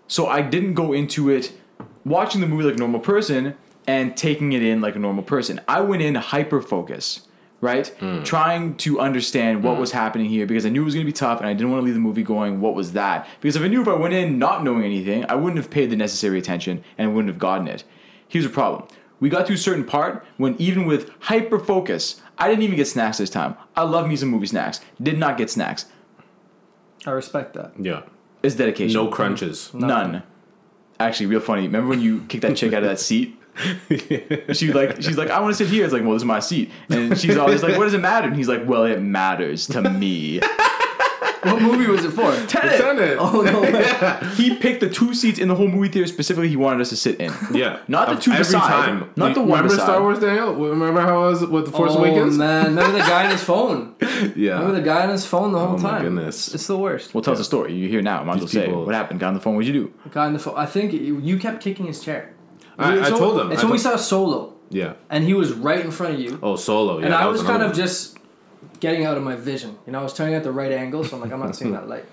So I didn't go into it watching the movie like a normal person and taking it in like a normal person. I went in hyper focus, right? Mm. Trying to understand what mm. was happening here because I knew it was going to be tough and I didn't want to leave the movie going, what was that? Because if I knew if I went in not knowing anything, I wouldn't have paid the necessary attention and I wouldn't have gotten it. Here's the problem. We got to a certain part when even with hyper focus, I didn't even get snacks this time. I love me some movie snacks. Did not get snacks. I respect that. Yeah. It's dedication. No crunches. None. Actually, real funny. Remember when you kicked that chick out of that seat? She like she's like I want to sit here. It's like well this is my seat, and she's always like what does it matter? And he's like well it matters to me. What movie was it for? Tenet. Tenet. Oh no! way. He picked the two seats in the whole movie theater specifically he wanted us to sit in. Yeah. Not the two every beside. time. Not the You one Remember beside. Star Wars, Daniel? Remember how it was with The Force oh Awakens? man, remember the guy on his phone? Yeah. Remember the guy on his phone the whole Oh, my time? goodness. It's, it's the worst. Well, tell us the story. You hear here now. Might as well These say what happened. Got on the phone. What'd you do? The guy on the phone. I think you, you kept kicking his chair. I, I It's told when- him. It's I when we saw Solo, Yeah. and he was right in front of you, Oh, Solo. Yeah, and I was kind of one. just getting out of my vision. You know, I was turning at the right angle, so I'm like, I'm not seeing that light.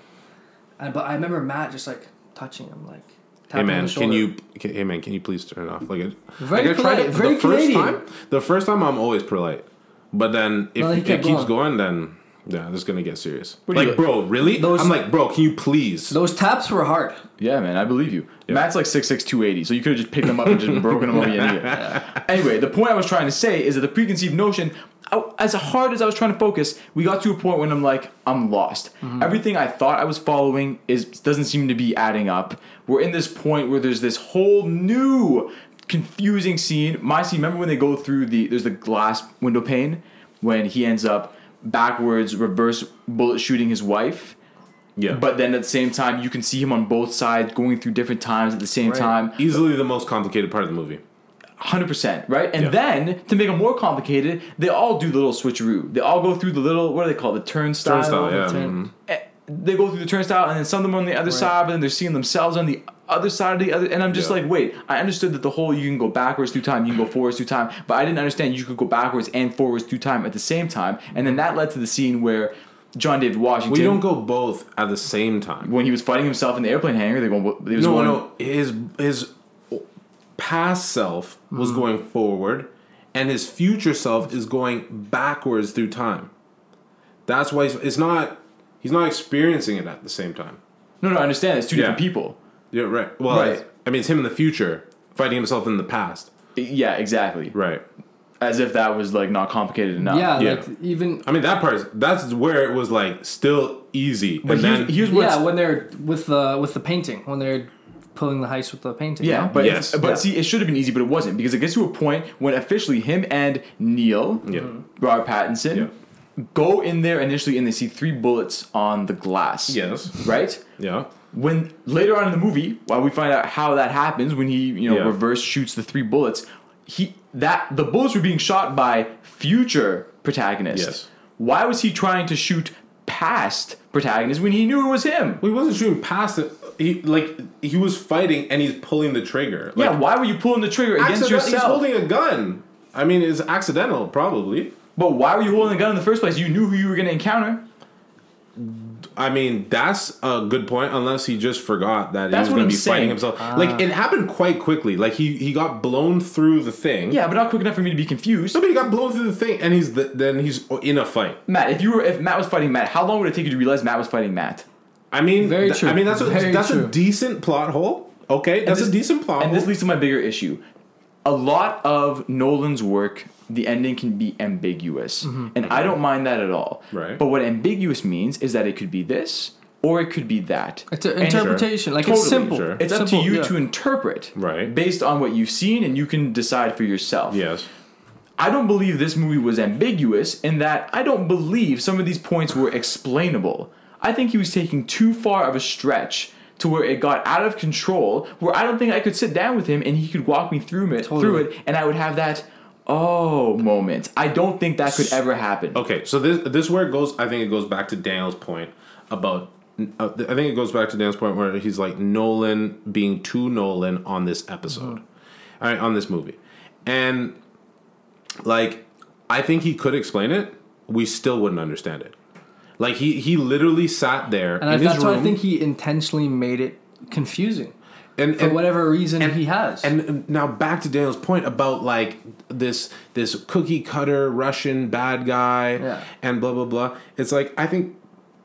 And but I remember Matt just like touching him, like. Hey tapping on man, the can you? Can, hey man, can you please turn it off? Like, Very like I tried polite, it very the first Canadian. time. The first time I'm always polite, but then if No, it keeps going. going, then yeah, this is gonna get serious. What do Like, bro, really? Those- I'm like, bro, can you please? Those taps were hard. Yeah, man, I believe you. Yeah. Matt's like 6'6", 280, so you could have just picked him up and just broken him over the end here. Anyway, the point I was trying to say is that the preconceived notion, I, as hard as I was trying to focus, we got to a point when I'm like, I'm lost. Mm-hmm. Everything I thought I was following is doesn't seem to be adding up. We're in this point where there's this whole new confusing scene. My scene, remember when they go through the there's the glass window pane when he ends up backwards, reverse bullet shooting his wife. yeah, But then at the same time, you can see him on both sides going through different times at the same Right. time. easily the most complicated part of the movie. 100%, right? And Yeah. then, to make it more complicated, they all do the little switcheroo. They all go through the little, what do they call it? The turnstile? Turnstile, yeah. turn- mhm. Eh, they go through the turnstile, and then some of them are on the other side, but then they're seeing themselves on the other side of the other. And I'm just Yeah. like, wait, I understood that the whole you can go backwards through time, you can go forwards through time, but I didn't understand you could go backwards and forwards through time at the same time. And then that led to the scene where John David Washington, We don't go both at the same time. when he was fighting himself in the airplane hangar, they go, they was No, going, no. His his past self was Mm-hmm. going forward, and his future self is going backwards through time. That's why he's, it's not. He's not experiencing it at the same time. no, no, I understand. It's two different people. Yeah, right. Well, Right. it's- I mean, it's him in the future fighting himself in the past. Yeah, exactly. Right. As if that was like not complicated enough. Yeah, Yeah. like even I mean, that part. is- That's where it was like still easy. But and here's, then here's what's yeah when they're with the with the painting when they're pulling the heist with the painting. Yeah, no? but Yes. but Yeah. see, it should have been easy, but it wasn't because it gets to a point when officially him and Neil, yeah, mm-hmm. Robert Pattinson, Yeah. go in there initially and they see three bullets on the glass. yes, Right. yeah, When later on in the movie, while we find out how that happens, when he you know Yeah. reverse shoots the three bullets, he that the bullets were being shot by future protagonists. Yes. Why was he trying to shoot past protagonists when he knew it was him? Well, he wasn't shooting past it. He like he was fighting and he's pulling the trigger. Like, yeah, why were you pulling the trigger against accident- yourself? He's holding a gun. I mean, it's accidental, probably. But why were you holding the gun in the first place? You knew who you were going to encounter. I mean, that's a good point. Unless he just forgot that That's he was going to be fighting saying. himself. like ah. it happened quite quickly. Like he he got blown through the thing. Yeah, but not quick enough for me to be confused. Somebody got blown through the thing, and he's the, then he's in a fight. Matt, if you were if Matt was fighting Matt, how long would it take you to realize Matt was fighting Matt? I mean, Very th- true. I mean, that's a, Very that's true. a decent plot hole. Okay, that's this- a decent plot And hole. this leads to my bigger issue. A lot of Nolan's work, the ending can be ambiguous, mm-hmm. and I don't mind that at all. Right. But what ambiguous means is that it could be this or it could be that. It's an And- interpretation. Like Totally, it's simple. sure. It's up to you yeah. to interpret, Right. Based on what you've seen, and you can decide for yourself. yes. I don't believe this movie was ambiguous in that I don't believe some of these points were explainable. I think he was taking too far of a stretch to where it got out of control, where I don't think I could sit down with him and he could walk me through it, through it, and I would have that oh moment. I don't think that could ever happen. Okay, so this this is where it goes. I think it goes back to Daniel's point about. Uh, I think it goes back to Daniel's point where he's like Nolan being too Nolan on this episode, all right, on this movie, and like I think he could explain it. We still wouldn't understand it. Like he he literally sat there And in I, his that's room why I think he intentionally made it confusing and, for and whatever reason and- he has. And now back to Daniel's point about like this this cookie cutter Russian bad guy Yeah. and blah blah blah. It's like I think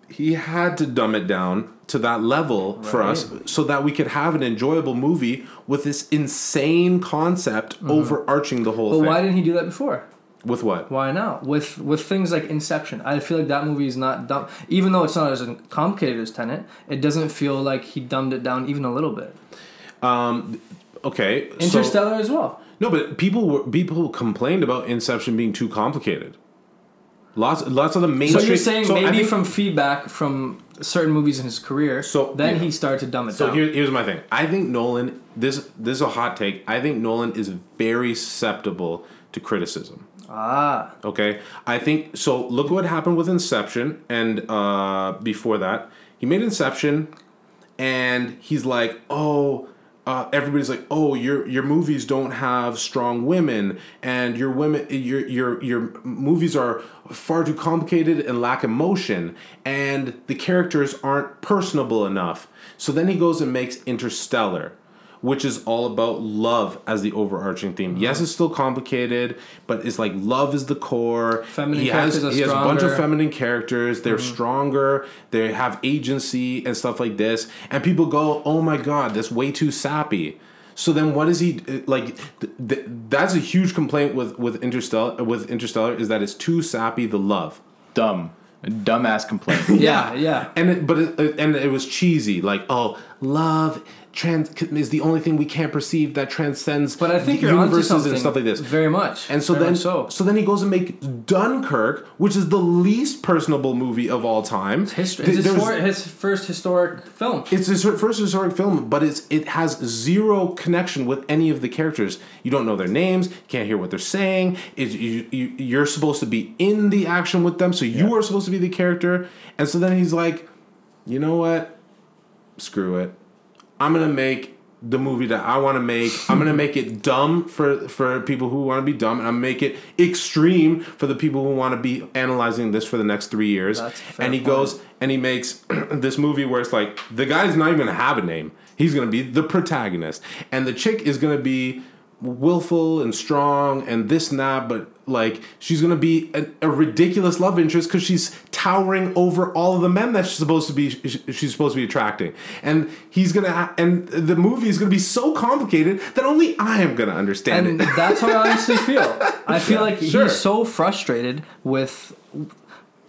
he had to dumb it down to that level for us so that we could have an enjoyable movie with this insane concept overarching the whole Mm-hmm. but thing. why didn't he do that before? With what? Why not? With with things like Inception, I feel like that movie is not dumb. Even though it's not as complicated as Tenet, it doesn't feel like he dumbed it down even a little bit. Um, Okay, so- Interstellar as well. no, but people were people complained about Inception being too complicated. Lots lots of the mainstream. So you're saying so maybe think- from feedback from certain movies in his career, So, then yeah. he started to dumb it So down. here, here's my thing. I think Nolan. This this is a hot take. I think Nolan is very susceptible to criticism. Ah, Okay, I think so. Look what happened with Inception, and uh, before that, he made Inception, and he's like, oh. Uh, everybody's like, "Oh, your your movies don't have strong women, and your women, your your your movies are far too complicated and lack emotion, and the characters aren't personable enough." So then he goes and makes Interstellar, which is all about love as the overarching theme. Yes, uh-huh. it's still complicated, but it's like love is the core. Feminine he has characters are he has a bunch of feminine characters. They're mm-hmm. stronger. They have agency and stuff like this. And people go, "Oh my god, that's way too sappy." So then, what is he like? Th- th- that's a huge complaint with with Interstellar. With Interstellar, is that it's too sappy. The love. Dumb. Dumbass complaint. yeah, yeah. And it, but it, and it was cheesy, like oh, love trans is the only thing we can't perceive that transcends. But I think the you're universes and stuff like this. Very much. And so Very then, much so. so. then he goes and make Dunkirk, which is the least personable movie of all time. History. Th- It's his, for, his first historic film. it's his first historic film, but it's it has zero connection with any of the characters. You don't know their names, you can't hear what they're saying. It, you, you you're supposed to be in the action with them, so you are supposed to be the character. And so then he's like, you know what? Screw it. I'm gonna make the movie that I want to make. I'm gonna make it dumb for for people who want to be dumb, and I'm make it extreme for the people who want to be analyzing this for the next three years. And he point. goes and he makes this movie where it's like the guy's not even gonna have a name. He's gonna be the protagonist, and the chick is gonna be willful and strong and this and that, but like she's gonna be a, a ridiculous love interest because she's towering over all of the men that she's supposed to be she's supposed to be attracting, and he's gonna and the movie is gonna be so complicated that only I am gonna understand and it. that's how I honestly feel. I feel like sure. he's so frustrated with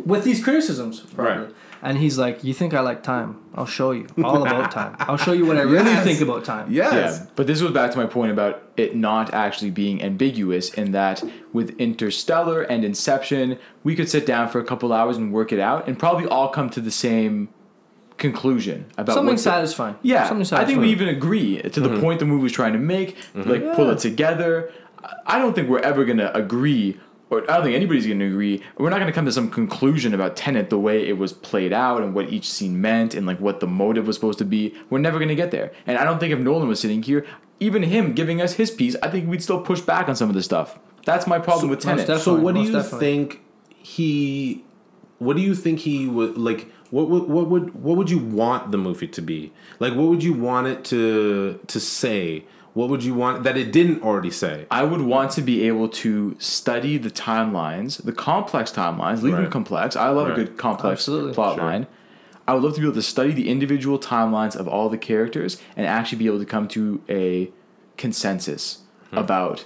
with these criticisms, probably. Right. And he's like, "You think I like time? I'll show you all about time. I'll show you what I really Yes. think about time." yes. Yeah, but this goes back to my point about it not actually being ambiguous in that with Interstellar and Inception, we could sit down for a couple hours and work it out and probably all come to the same conclusion about Something what's the- satisfying. Yeah, Something satisfying. I think we even agree to the mm-hmm. point the movie was trying to make, like pull it together. I don't think we're ever gonna agree, or I don't think anybody's gonna agree. We're not gonna come to some conclusion about Tenet the way it was played out and what each scene meant and like what the motive was supposed to be. We're never gonna get there. And I don't think if Nolan was sitting here, even him giving us his piece, I think we'd still push back on some of the stuff. That's my problem with Tenet. definitely. So what do you definitely. think he? What do you think he would like? What would what would what would you want the movie to be? Like, what would you want it to to say? What would you want that it didn't already say? I would want to be able to study the timelines, the complex timelines, leave them complex. I love Right. a good complex Absolutely. plot Sure. line. I would love to be able to study the individual timelines of all the characters and actually be able to come to a consensus Hmm. about.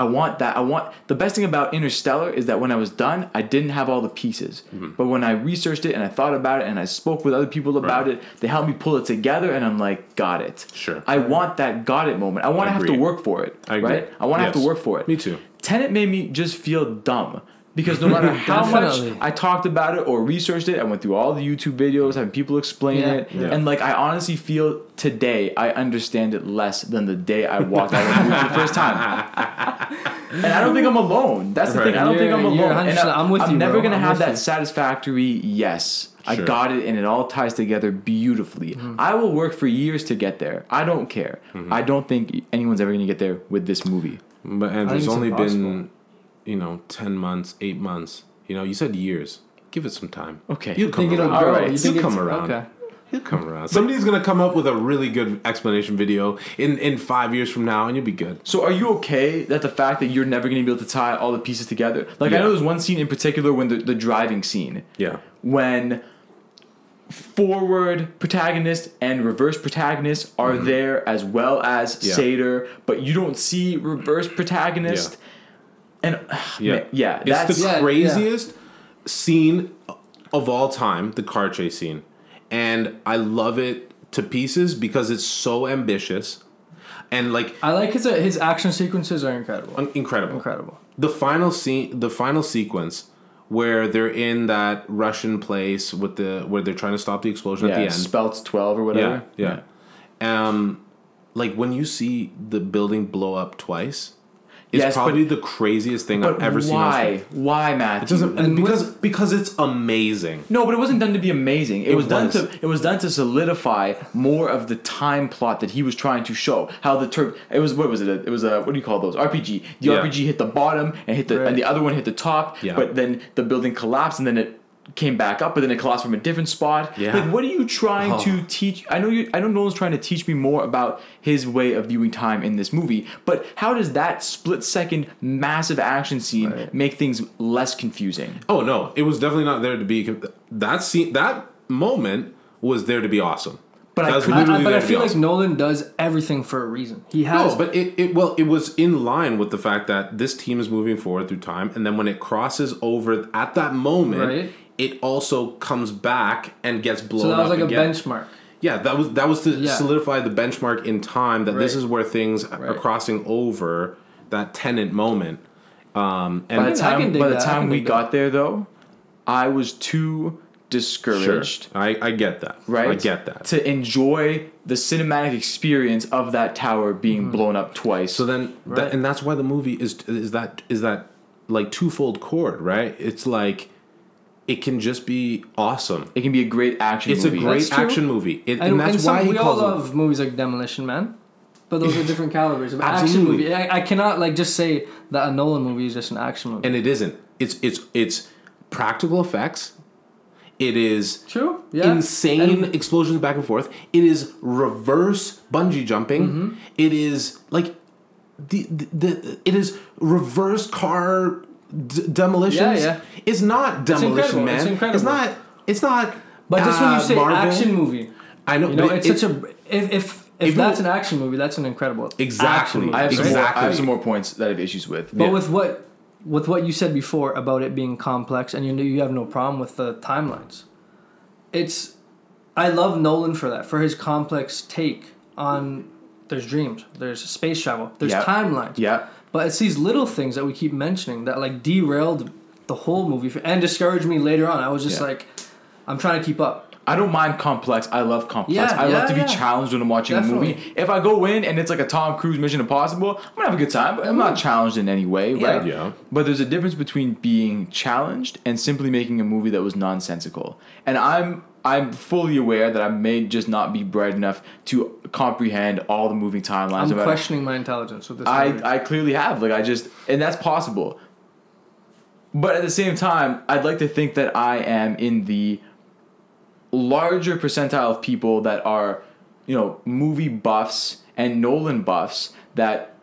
I want that. I want the best thing about Interstellar is that when I was done, I didn't have all the pieces. Hmm. But when I researched it and I thought about it and I spoke with other people about Right. it, they helped me pull it together, and I'm like, got it. Sure. I want that got it moment. I want to have to work for it. I agree. right? I want to have to work for it. Me too. Tenet made me just feel dumb because no matter how much I talked about it or researched it, I went through all the YouTube videos, having people explain Yeah. it, Yeah. and like I honestly feel today I understand it less than the day I walked out of the movie the first time. and I don't think I'm alone. That's the Right. thing. I don't think I'm You're- you're alone. And 100% I'm with you, never bro. gonna I'm have that you. satisfactory yes. I got it, and it all ties together beautifully. Mm-hmm. I will work for years to get there. I don't care. Mm-hmm. I don't think anyone's ever gonna get there with this movie. But and there's it's only impossible. been, you know, ten months, eight months. You know, you said years. Give it some time. Okay. He'll come around. Alright, You he'll come around. Okay. He'll come around. Somebody's gonna come up with a really good explanation video in in five years from now, and you'll be good. So are you okay that the fact that you're never going to be able to tie all the pieces together? Like I know there's one scene in particular when the, the driving scene Yeah. when forward protagonist and reverse protagonist are there as well as Mm-hmm. Yeah. Sator, but you don't see reverse protagonist. And Yeah. man, yeah, It's that's the Yeah, yeah. craziest scene of all time, the car chase scene. And I love it to pieces because it's so ambitious and like I like his his action sequences are incredible. un- incredible. Incredible. The final scene, the final sequence where they're in that Russian place with the where they're trying to stop the explosion yeah, at the end. Spelt's twelve or whatever. Yeah, yeah. Um, like when you see the building blow up twice, it's Yes, but- probably the craziest thing I've ever seen. on why? Why, Matt? It doesn't And because because it's amazing. No, but it wasn't done to be amazing. It, It was, done to it was done to solidify more of the time plot that he was trying to show. How the Turk it was what was it? It was a what do you call those? RPG. The Yeah. RPG hit the bottom and hit the Right. and the other one hit the top. Yeah. But then the building collapsed and then it came back up, but then it collapsed from a different spot. Yeah. Like what are you trying Oh. to teach? I know you I know Nolan's trying to teach me more about his way of viewing time in this movie, but how does that split second massive action scene Right. make things less confusing? Oh no, it was definitely not there to be. That scene, that moment was there to be awesome. But I That was could- I, I, but I feel like. Nolan does everything for a reason. He has No, but it, it well, it was in line with the fact that this team is moving forward through time, and then when it crosses over at that moment, Right. It also comes back and gets blown up. so that was up like a benchmark. Yeah, that was that was to Yeah. solidify the benchmark in time that this is where things are crossing over that Tenet moment. Um, and By the I time, by the time we dig got there, though, I was too discouraged. I, I get that. Right, I get that. to enjoy the cinematic experience of that tower being blown up twice. So then, Right. that, and that's why the movie is is that is that like twofold chord, right? It's like it can just be awesome. It can be a great action movie. It's movie. a great That's true. action movie, it, And, and that's and some, why he we all calls it. love movies like Demolition Man, but those are different calibers of action movie. I, I cannot like just say that a Nolan movie is just an action movie. and it isn't. It's it's it's practical effects. It is True. Yeah. insane And- explosions back and forth. It is reverse bungee jumping. Mm-hmm. It is like the, the, the it is reverse car d- demolitions. Yeah, yeah. It's not demolition incredible. man. It's incredible. not. It's not. But just when uh, you say Marvel. action movie, I know. you know, it's it- such a if if if, if that's you- an action movie, that's an incredible Exactly. action movie, I have, some more, I Exactly. have some more points that I have issues with. But Yeah. with what with what you said before about it being complex, and you know you have no problem with the timelines. It's I love Nolan for that for his complex take on there's dreams, there's space travel, there's Yeah. timelines. Yeah. But it's these little things that we keep mentioning that like derailed the whole movie for, and discouraged me later on. I was just Yeah. like, I'm trying to keep up. I don't mind complex. I love complex. Yeah, I love yeah, to be challenged when I'm watching Definitely. a movie. If I go in and it's like a Tom Cruise Mission Impossible, I'm gonna have a good time, but I'm not mm. challenged in any way, Yeah. right? Yeah. But there's a difference between being challenged and simply making a movie that was nonsensical. And I'm I'm fully aware that I may just not be bright enough to comprehend all the moving timelines. I'm about- questioning my intelligence with this. I, movie. I clearly have. Like I just and that's possible. But at the same time, I'd like to think that I am in the larger percentile of people that are, you know, movie buffs and Nolan buffs that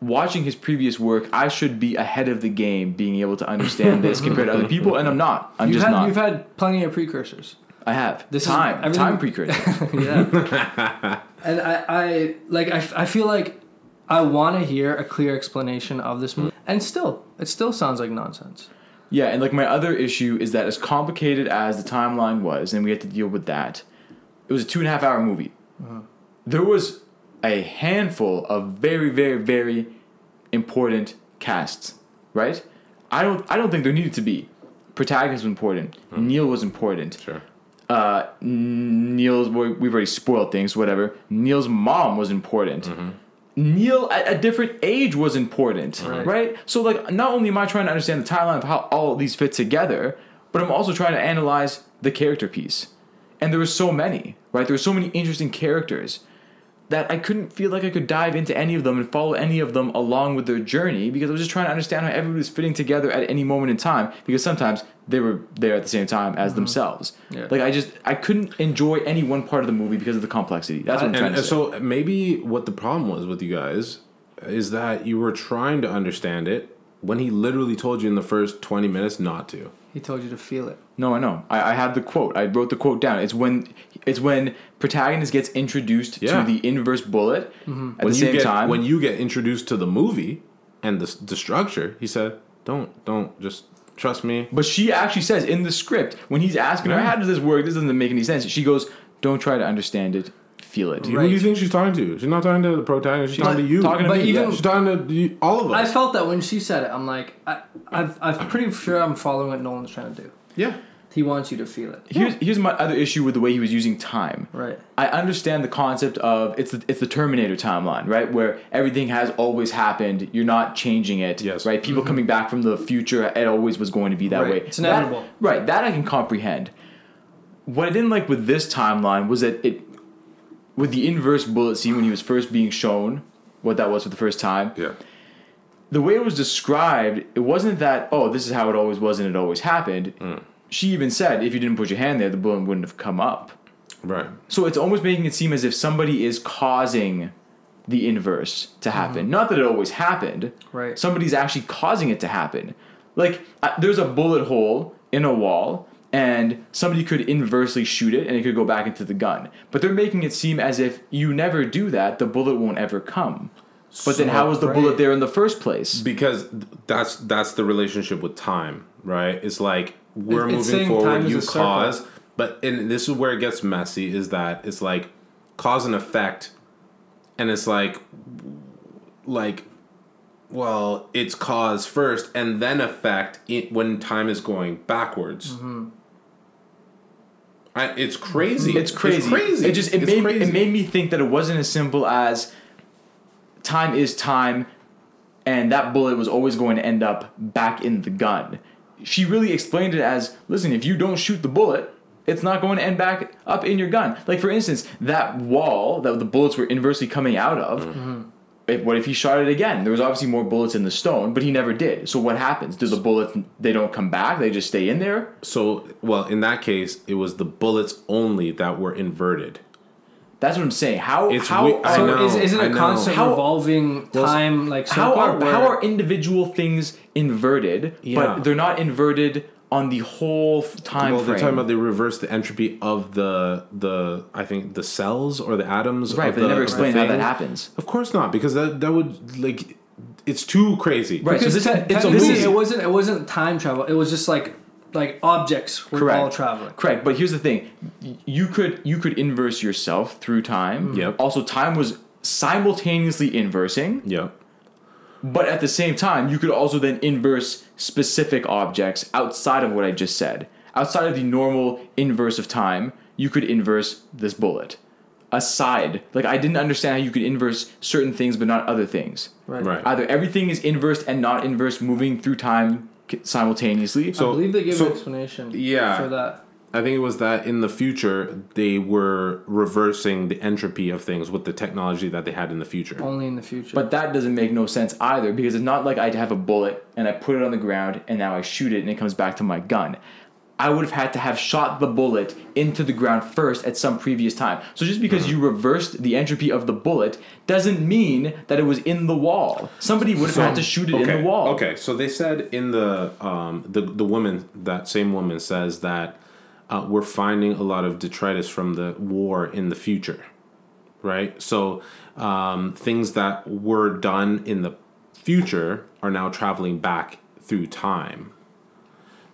watching his previous work, I should be ahead of the game being able to understand this compared to other people and I'm not. I'm you've just had not. you've had plenty of precursors. I have. This is time. everything- time precursor. yeah. and I, I like I, I feel like I want to hear a clear explanation of this movie, and still, it still sounds like nonsense. Yeah, and like my other issue is that as complicated as the timeline was, and we had to deal with that, it was a two and a half hour movie. Uh-huh. There was a handful of very, very, very important casts, right? I don't, I don't think there needed to be. Protagonist was important. Hmm. Neil was important. Sure. Uh, Neil's, we- we've already spoiled things, whatever. Neil's mom was important. Neil at a different age was important, Right. right. So like, not only am I trying to understand the timeline of how all of these fit together, but I'm also trying to analyze the character piece. And there were so many, right? There were so many interesting characters that I couldn't feel like I could dive into any of them and follow any of them along with their journey because I was just trying to understand how everybody was fitting together at any moment in time because sometimes they were there at the same time as mm-hmm. themselves. Yeah. Like I just I couldn't enjoy any one part of the movie because of the complexity. That's what I'm trying And to say. so maybe what the problem was with you guys is that you were trying to understand it when he literally told you in the first 20 minutes not to. He told you to feel it. No, I know. I, I have the quote. I wrote the quote down. It's when it's when protagonist gets introduced Yeah. to the inverse bullet mm-hmm. at when the you same get time. when you get introduced to the movie and the the structure, he said, "Don't don't just trust me." but she actually says in the script when he's asking her, "How does this work? This doesn't make any sense." She goes, "Don't try to understand it. Feel it." Who do Right. you think she's talking to? She's not talking to the protagonist. She's talking to you. talking to But me. even- yeah. she's talking to you, all of us. I felt that when she said it. I'm like, I, I've, I'm pretty sure I'm following what Nolan's trying to do. yeah. He wants you to feel it. Here's here's my other issue with the way he was using time. Right. I understand the concept of it's the, it's the Terminator timeline, right? Where everything has always happened. You're not changing it, Yes. right? People mm-hmm. coming back from the future, it always was going to be that Right. way. It's That- inevitable. right. That I can comprehend. What I didn't like with this timeline was that it, with the inverse bullet scene when he was first being shown what that was for the first time, Yeah. the way it was described, it wasn't that, oh, this is how it always was and it always happened. Mm. She even said, if you didn't put your hand there, the bullet wouldn't have come up. Right. So it's almost making it seem as if somebody is causing the inverse to happen. Not that it always happened. Right. Somebody's actually causing it to happen. Like uh, there's a bullet hole in a wall and somebody could inversely shoot it and it could go back into the gun. But they're making it seem as if you never do that, the bullet won't ever come. But then how was the Right. bullet there in the first place? because that's that's the relationship with time, right? It's like we're It's- moving forward, you a circle. cause, but and this is where it gets messy. Is that it's like cause and effect, and it's like like well, it's cause first and then effect i- when time is going backwards. Mm-hmm. I, it's crazy. It's crazy. It's crazy. It just it It's made crazy. it made me think that it wasn't as simple as time is time, and that bullet was always going to end up back in the gun. She really explained it as listen, if you don't shoot the bullet, it's not going to end back up in your gun. Like for instance, that wall that the bullets were inversely coming out of. Mm-hmm. If, what if he shot it again? There was obviously more bullets in the stone, but he never did. So what happens? Do the bullets they don't come back? They just stay in there? So, well, in that case, it was the bullets only that were inverted. That's what I'm saying. How It's how we- I So know, is, is it I a know. constant How- revolving time like how circle are where- how are individual things inverted, Yeah. but they're not inverted on the whole f- time well, they're frame? talking about they reverse the entropy of the the I think the cells or the atoms. right, of but the, they never of the explain how that thing. happens. Of course not, because that that would like it's too crazy. Right. so because this- te- it's a technically movie. it wasn't it wasn't time travel. It was just like like objects were Correct. all traveling. Correct, but here's the thing: you could you could inverse yourself through time. Mm-hmm. Yep. Also, time was simultaneously inversing, Yeah. but at the same time, you could also then inverse specific objects outside of what I just said. Outside of the normal inverse of time, you could inverse this bullet. Aside, like I didn't understand how you could inverse certain things but not other things. Right. Right. Either everything is inversed and not inversed, moving through time c- simultaneously. So- I believe they gave so- an explanation. Yeah. For that. I think it was that in the future they were reversing the entropy of things with the technology that they had in the future. Only in the future. But that doesn't make no sense either because it's not like I have a bullet and I put it on the ground and now I shoot it and it comes back to my gun. I would have had to have shot the bullet into the ground first at some previous time. So just because you reversed the entropy of the bullet doesn't mean that it was in the wall. Somebody would have had to shoot it okay, in the wall. Okay, so they said in the um the the woman that same woman says that uh, we're finding a lot of detritus from the war in the future, right? So um, things that were done in the future are now traveling back through time.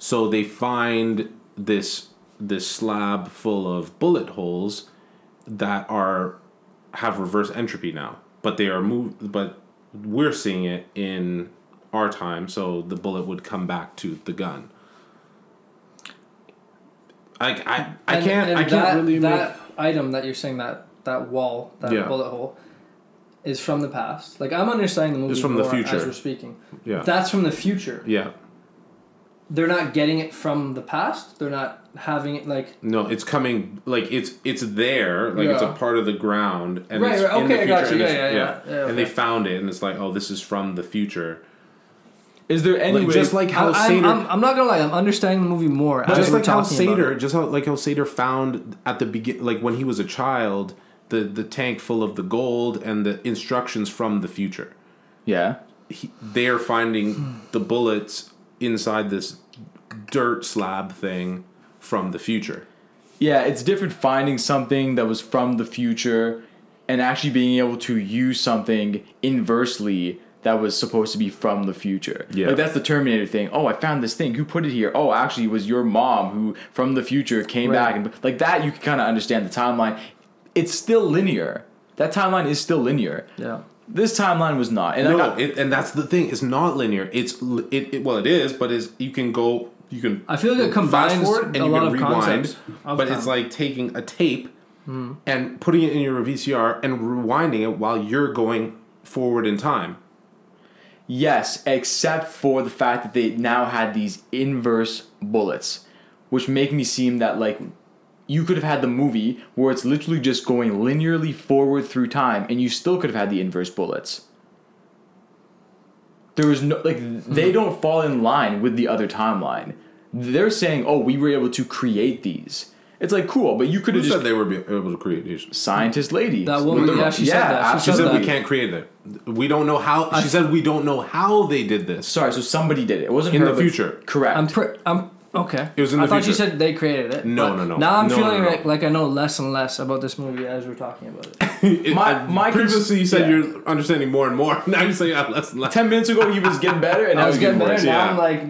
So they find this this slab full of bullet holes that are have reverse entropy now, but they are moved. But we're seeing it in our time, so the bullet would come back to the gun. Like I, I And- can't, and I can't that, really that item that you're saying that that wall that Yeah. bullet hole is from the past. Like I'm understanding the movie It's from the future. as we're speaking. Yeah, That's from the future. yeah. They're not getting it from the past. They're not having it like No, it's coming. Like it's it's there. Like it's a part of the ground, and Right, it's right, in the okay, I future. got you. and Yeah, it's- yeah, yeah. Yeah, And they found it, and it's like, oh, this is from the future. Is there any Like, way just like how I'm, Sator, I'm, I'm not gonna lie. I'm understanding the movie more just like how talking about Sator, just how like how Sator found at the begin, like when he was a child, the the tank full of the gold and the instructions from the future. Yeah. He, they're finding the bullets inside this dirt slab thing from the future. Yeah, it's different finding something that was from the future and actually being able to use something inversely that was supposed to be from the future. Yeah. Like that's the Terminator thing. Oh, I found this thing. Who put it here? Oh, actually it was your mom who from the future came Right. back and like that you can kind of understand the timeline. It's still linear. That timeline is still linear. Yeah. This timeline was not. And I No, got, it, and that's the thing. It's not linear. It's it, it well, it is, but is you can go. You can. I feel like it combines fast and a you lot can of rewind, concepts of but time. it's like taking a tape and putting it in your VCR and rewinding it while you're going forward in time. Yes, except for the fact that they now had these inverse bullets, which make me seem that like you could have had the movie where it's literally just going linearly forward through time, and you still could have had the inverse bullets. There was no like mm-hmm. they don't fall in line with the other timeline. They're saying, "Oh, we were able to create these." It's like cool, but you could have said they were able to create these? scientist lady. That woman, With the- yeah, she said that. She She said said that. we can't create it. We don't know how. She said we don't know how they did this. Sorry, so somebody did it. It wasn't In her, the future. Correct. I'm pre- I'm okay. It was in I the thought you said they created it. No, no, no. Now I'm No, feeling no, no. Like, like I know less and less about this movie as we're talking about it. It- My- I- my cons- previously you said yeah. you're understanding more and more. Now you're saying I'm less and less. Ten minutes ago, he was getting better, and now I was he's getting getting better. worse. Now yeah. I'm like,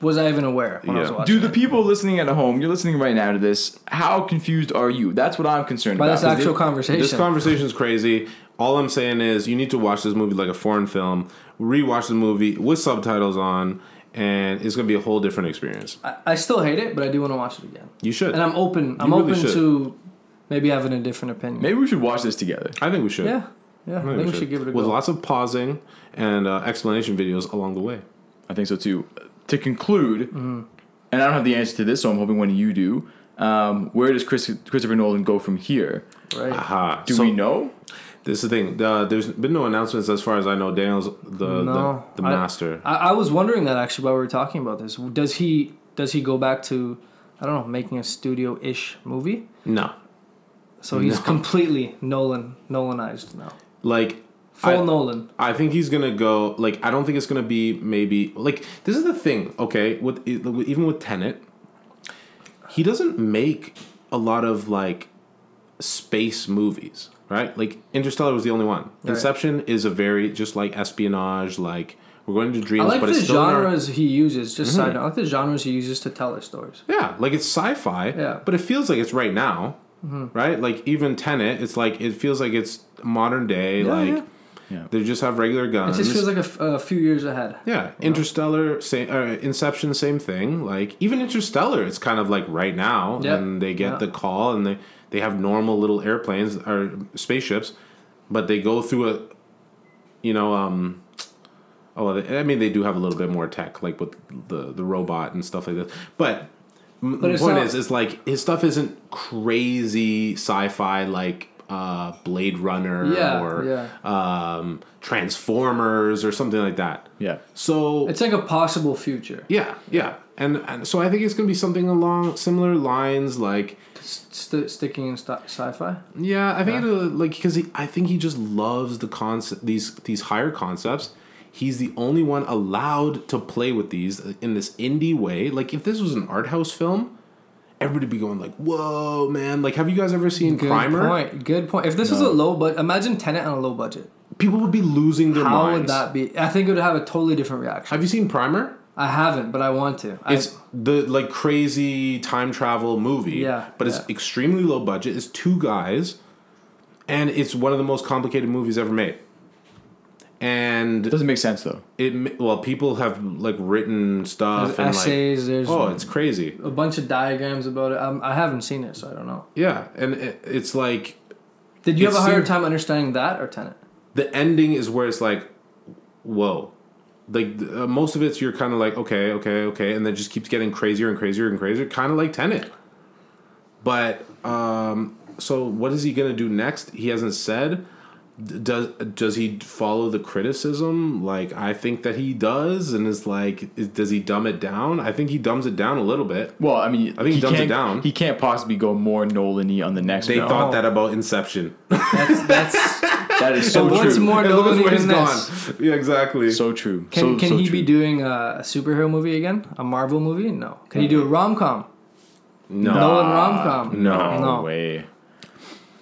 was I even aware when I was Yeah. watching? Do the it? people listening at home, you're listening right now to this, how confused are you? That's what I'm concerned by about. this 'Cause actual they- conversation? This conversation is crazy. All I'm saying is you need to watch this movie like a foreign film. Rewatch the movie with subtitles on, and it's gonna be a whole different experience. I, I still hate it, but I do want to watch it again. You should. And I'm open. I'm really open should. to maybe having a different opinion. Maybe we should watch this together. I think we should. Yeah, yeah. I I think we should give it a with go. lots of pausing and uh, explanation videos along the way. I think so too. to conclude, and I don't have the answer to this, so I'm hoping when you do. Um, where does Chris, Christopher Nolan go from here? Right. Aha. Do So, we know? This is the thing. Uh, there's been no announcements as far as I know. Daniel's the No, the, the master. I, I was wondering that actually while we were talking about this. Does he does he go back to I don't know making a studio ish movie? no, So he's No. completely Nolan Nolanized now. like Full I- Nolan. I think he's gonna go. Like I don't think it's gonna be maybe like this is the thing. Okay, with even with Tenet, he doesn't make a lot of like space movies, right? Like Interstellar was the only one. Right. Inception is a very just like espionage, like we're going to I dreams, like but the it's still in our- genres he uses. Just side note, I like the genres he uses to tell his stories. Yeah, like it's sci-fi. Yeah. But it feels like it's right now, right? Like even Tenet, it's like it feels like it's modern day. Yeah, like yeah. Yeah. they just have regular guns. It just feels like a, f- a few years ahead. yeah, Interstellar, same, uh, Inception, same thing. Like even Interstellar, it's kind of like right now, Yep. and they get Yeah. the call, and they they have normal little airplanes or spaceships, but they go through a, you know, um, oh, they, I mean they do have a little bit more tech, like with the the robot and stuff like that, but. But the point not- is, is like his stuff isn't crazy sci-fi like uh, Blade Runner Yeah, or yeah. um, Transformers or something like that. Yeah. So It's like a possible future. yeah, yeah, and and so I think it's gonna be something along similar lines. Like St- sticking in st- sci-fi. yeah, I think it'll, like because I think he just loves the concept these these higher concepts. He's the only one allowed to play with these in this indie way. Like if this was an art house film, everybody be going like, "Whoa, man!" Like, have you guys ever seen Good Primer? point. Good point. If this was a low budget, imagine Tenet on a low budget. People would be losing their How minds. would that be? I think it would have a totally different reaction. Have you seen Primer? I haven't, but I want to. I, It's the like crazy time travel movie. Yeah, But it's yeah. extremely low budget. It's two guys, and it's one of the most complicated movies ever made. And It doesn't make sense though. it well, people have like written stuff there's and essays. there's oh, it's crazy. a bunch of diagrams about it. Um, I haven't seen it, so I don't know. Yeah, and it, it's like Did you have a harder time understanding that or Tenet? the ending is where it's like, whoa. Like uh, most of it's you're kind of like okay, okay, okay, and then it just keeps getting crazier and crazier and crazier, kind of like Tenet. But um, so what is he gonna do next? He hasn't said. Does does he follow the criticism? Like I think that he does, and is like, is, does he dumb it down? I think he dumbs it down a little bit. Well, I mean, I think he dumbs it down. He can't possibly go more Nolan-y on the next. They film. thought that about Inception. That's that's. That is so And what's true. more And look Nolan where than this? gone. Yeah, exactly. so true. Can so, can so he true. be doing a superhero movie again? A Marvel movie? No. Can he do a rom com? no, Nolan rom com? No. No, No. way.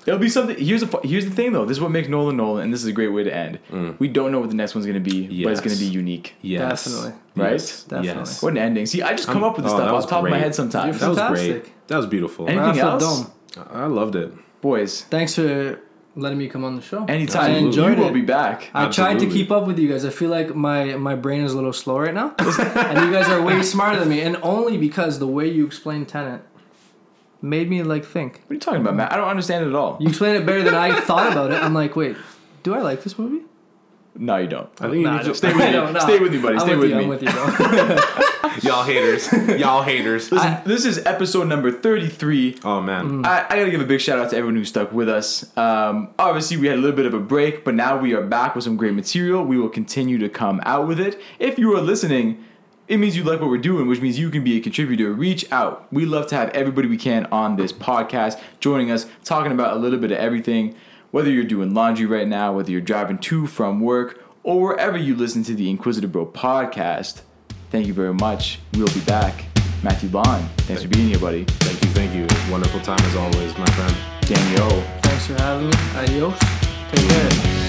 It'll be something. Here's a fu- here's the thing though. This is what makes Nolan Nolan, and this is a great way to end. Mm. We don't know what the next one's gonna be, but it's gonna be unique. Yes. Definitely. Right? Yes. Definitely. Yes. What an ending! See, I just come I'm- up with this oh, stuff that off was the top of my head sometimes. That was great. That was beautiful. Anything Right else? dome. I loved it. Boys, Thanks for letting me come on the show. anytime. I enjoyed you will be back. I tried to keep up with you guys. I feel like my, my brain is a little slow right now. and you guys are way smarter than me. And only because the way you explained Tenet made me like think. What are you talking about, Matt? I don't understand it at all. You explained it better than I thought about it. I'm like, wait, do I like this movie? No, you don't. I think you Nah, need to Stay with I me. don't. Stay with me, buddy. I'm Stay with you, me. I'm with you, bro. y'all haters. y'all haters. Listen, this is episode number 33. Oh man. I, I gotta give a big shout out to everyone who stuck with us. Um, obviously, we had a little bit of a break, but now we are back with some great material. We will continue to come out with it. If you are listening, it means you like what we're doing, which means you can be a contributor. Reach out. We love to have everybody we can on this podcast joining us, talking about a little bit of everything. Whether you're doing laundry right now, whether you're driving to from work, or wherever you listen to the Inquisitive Bro podcast. Thank you very much. We'll be back. Matthew Bond, thanks for being here, buddy. Thank you, thank you. Wonderful time as always, my friend. Danielle. Thanks for having me. Adios. Take care.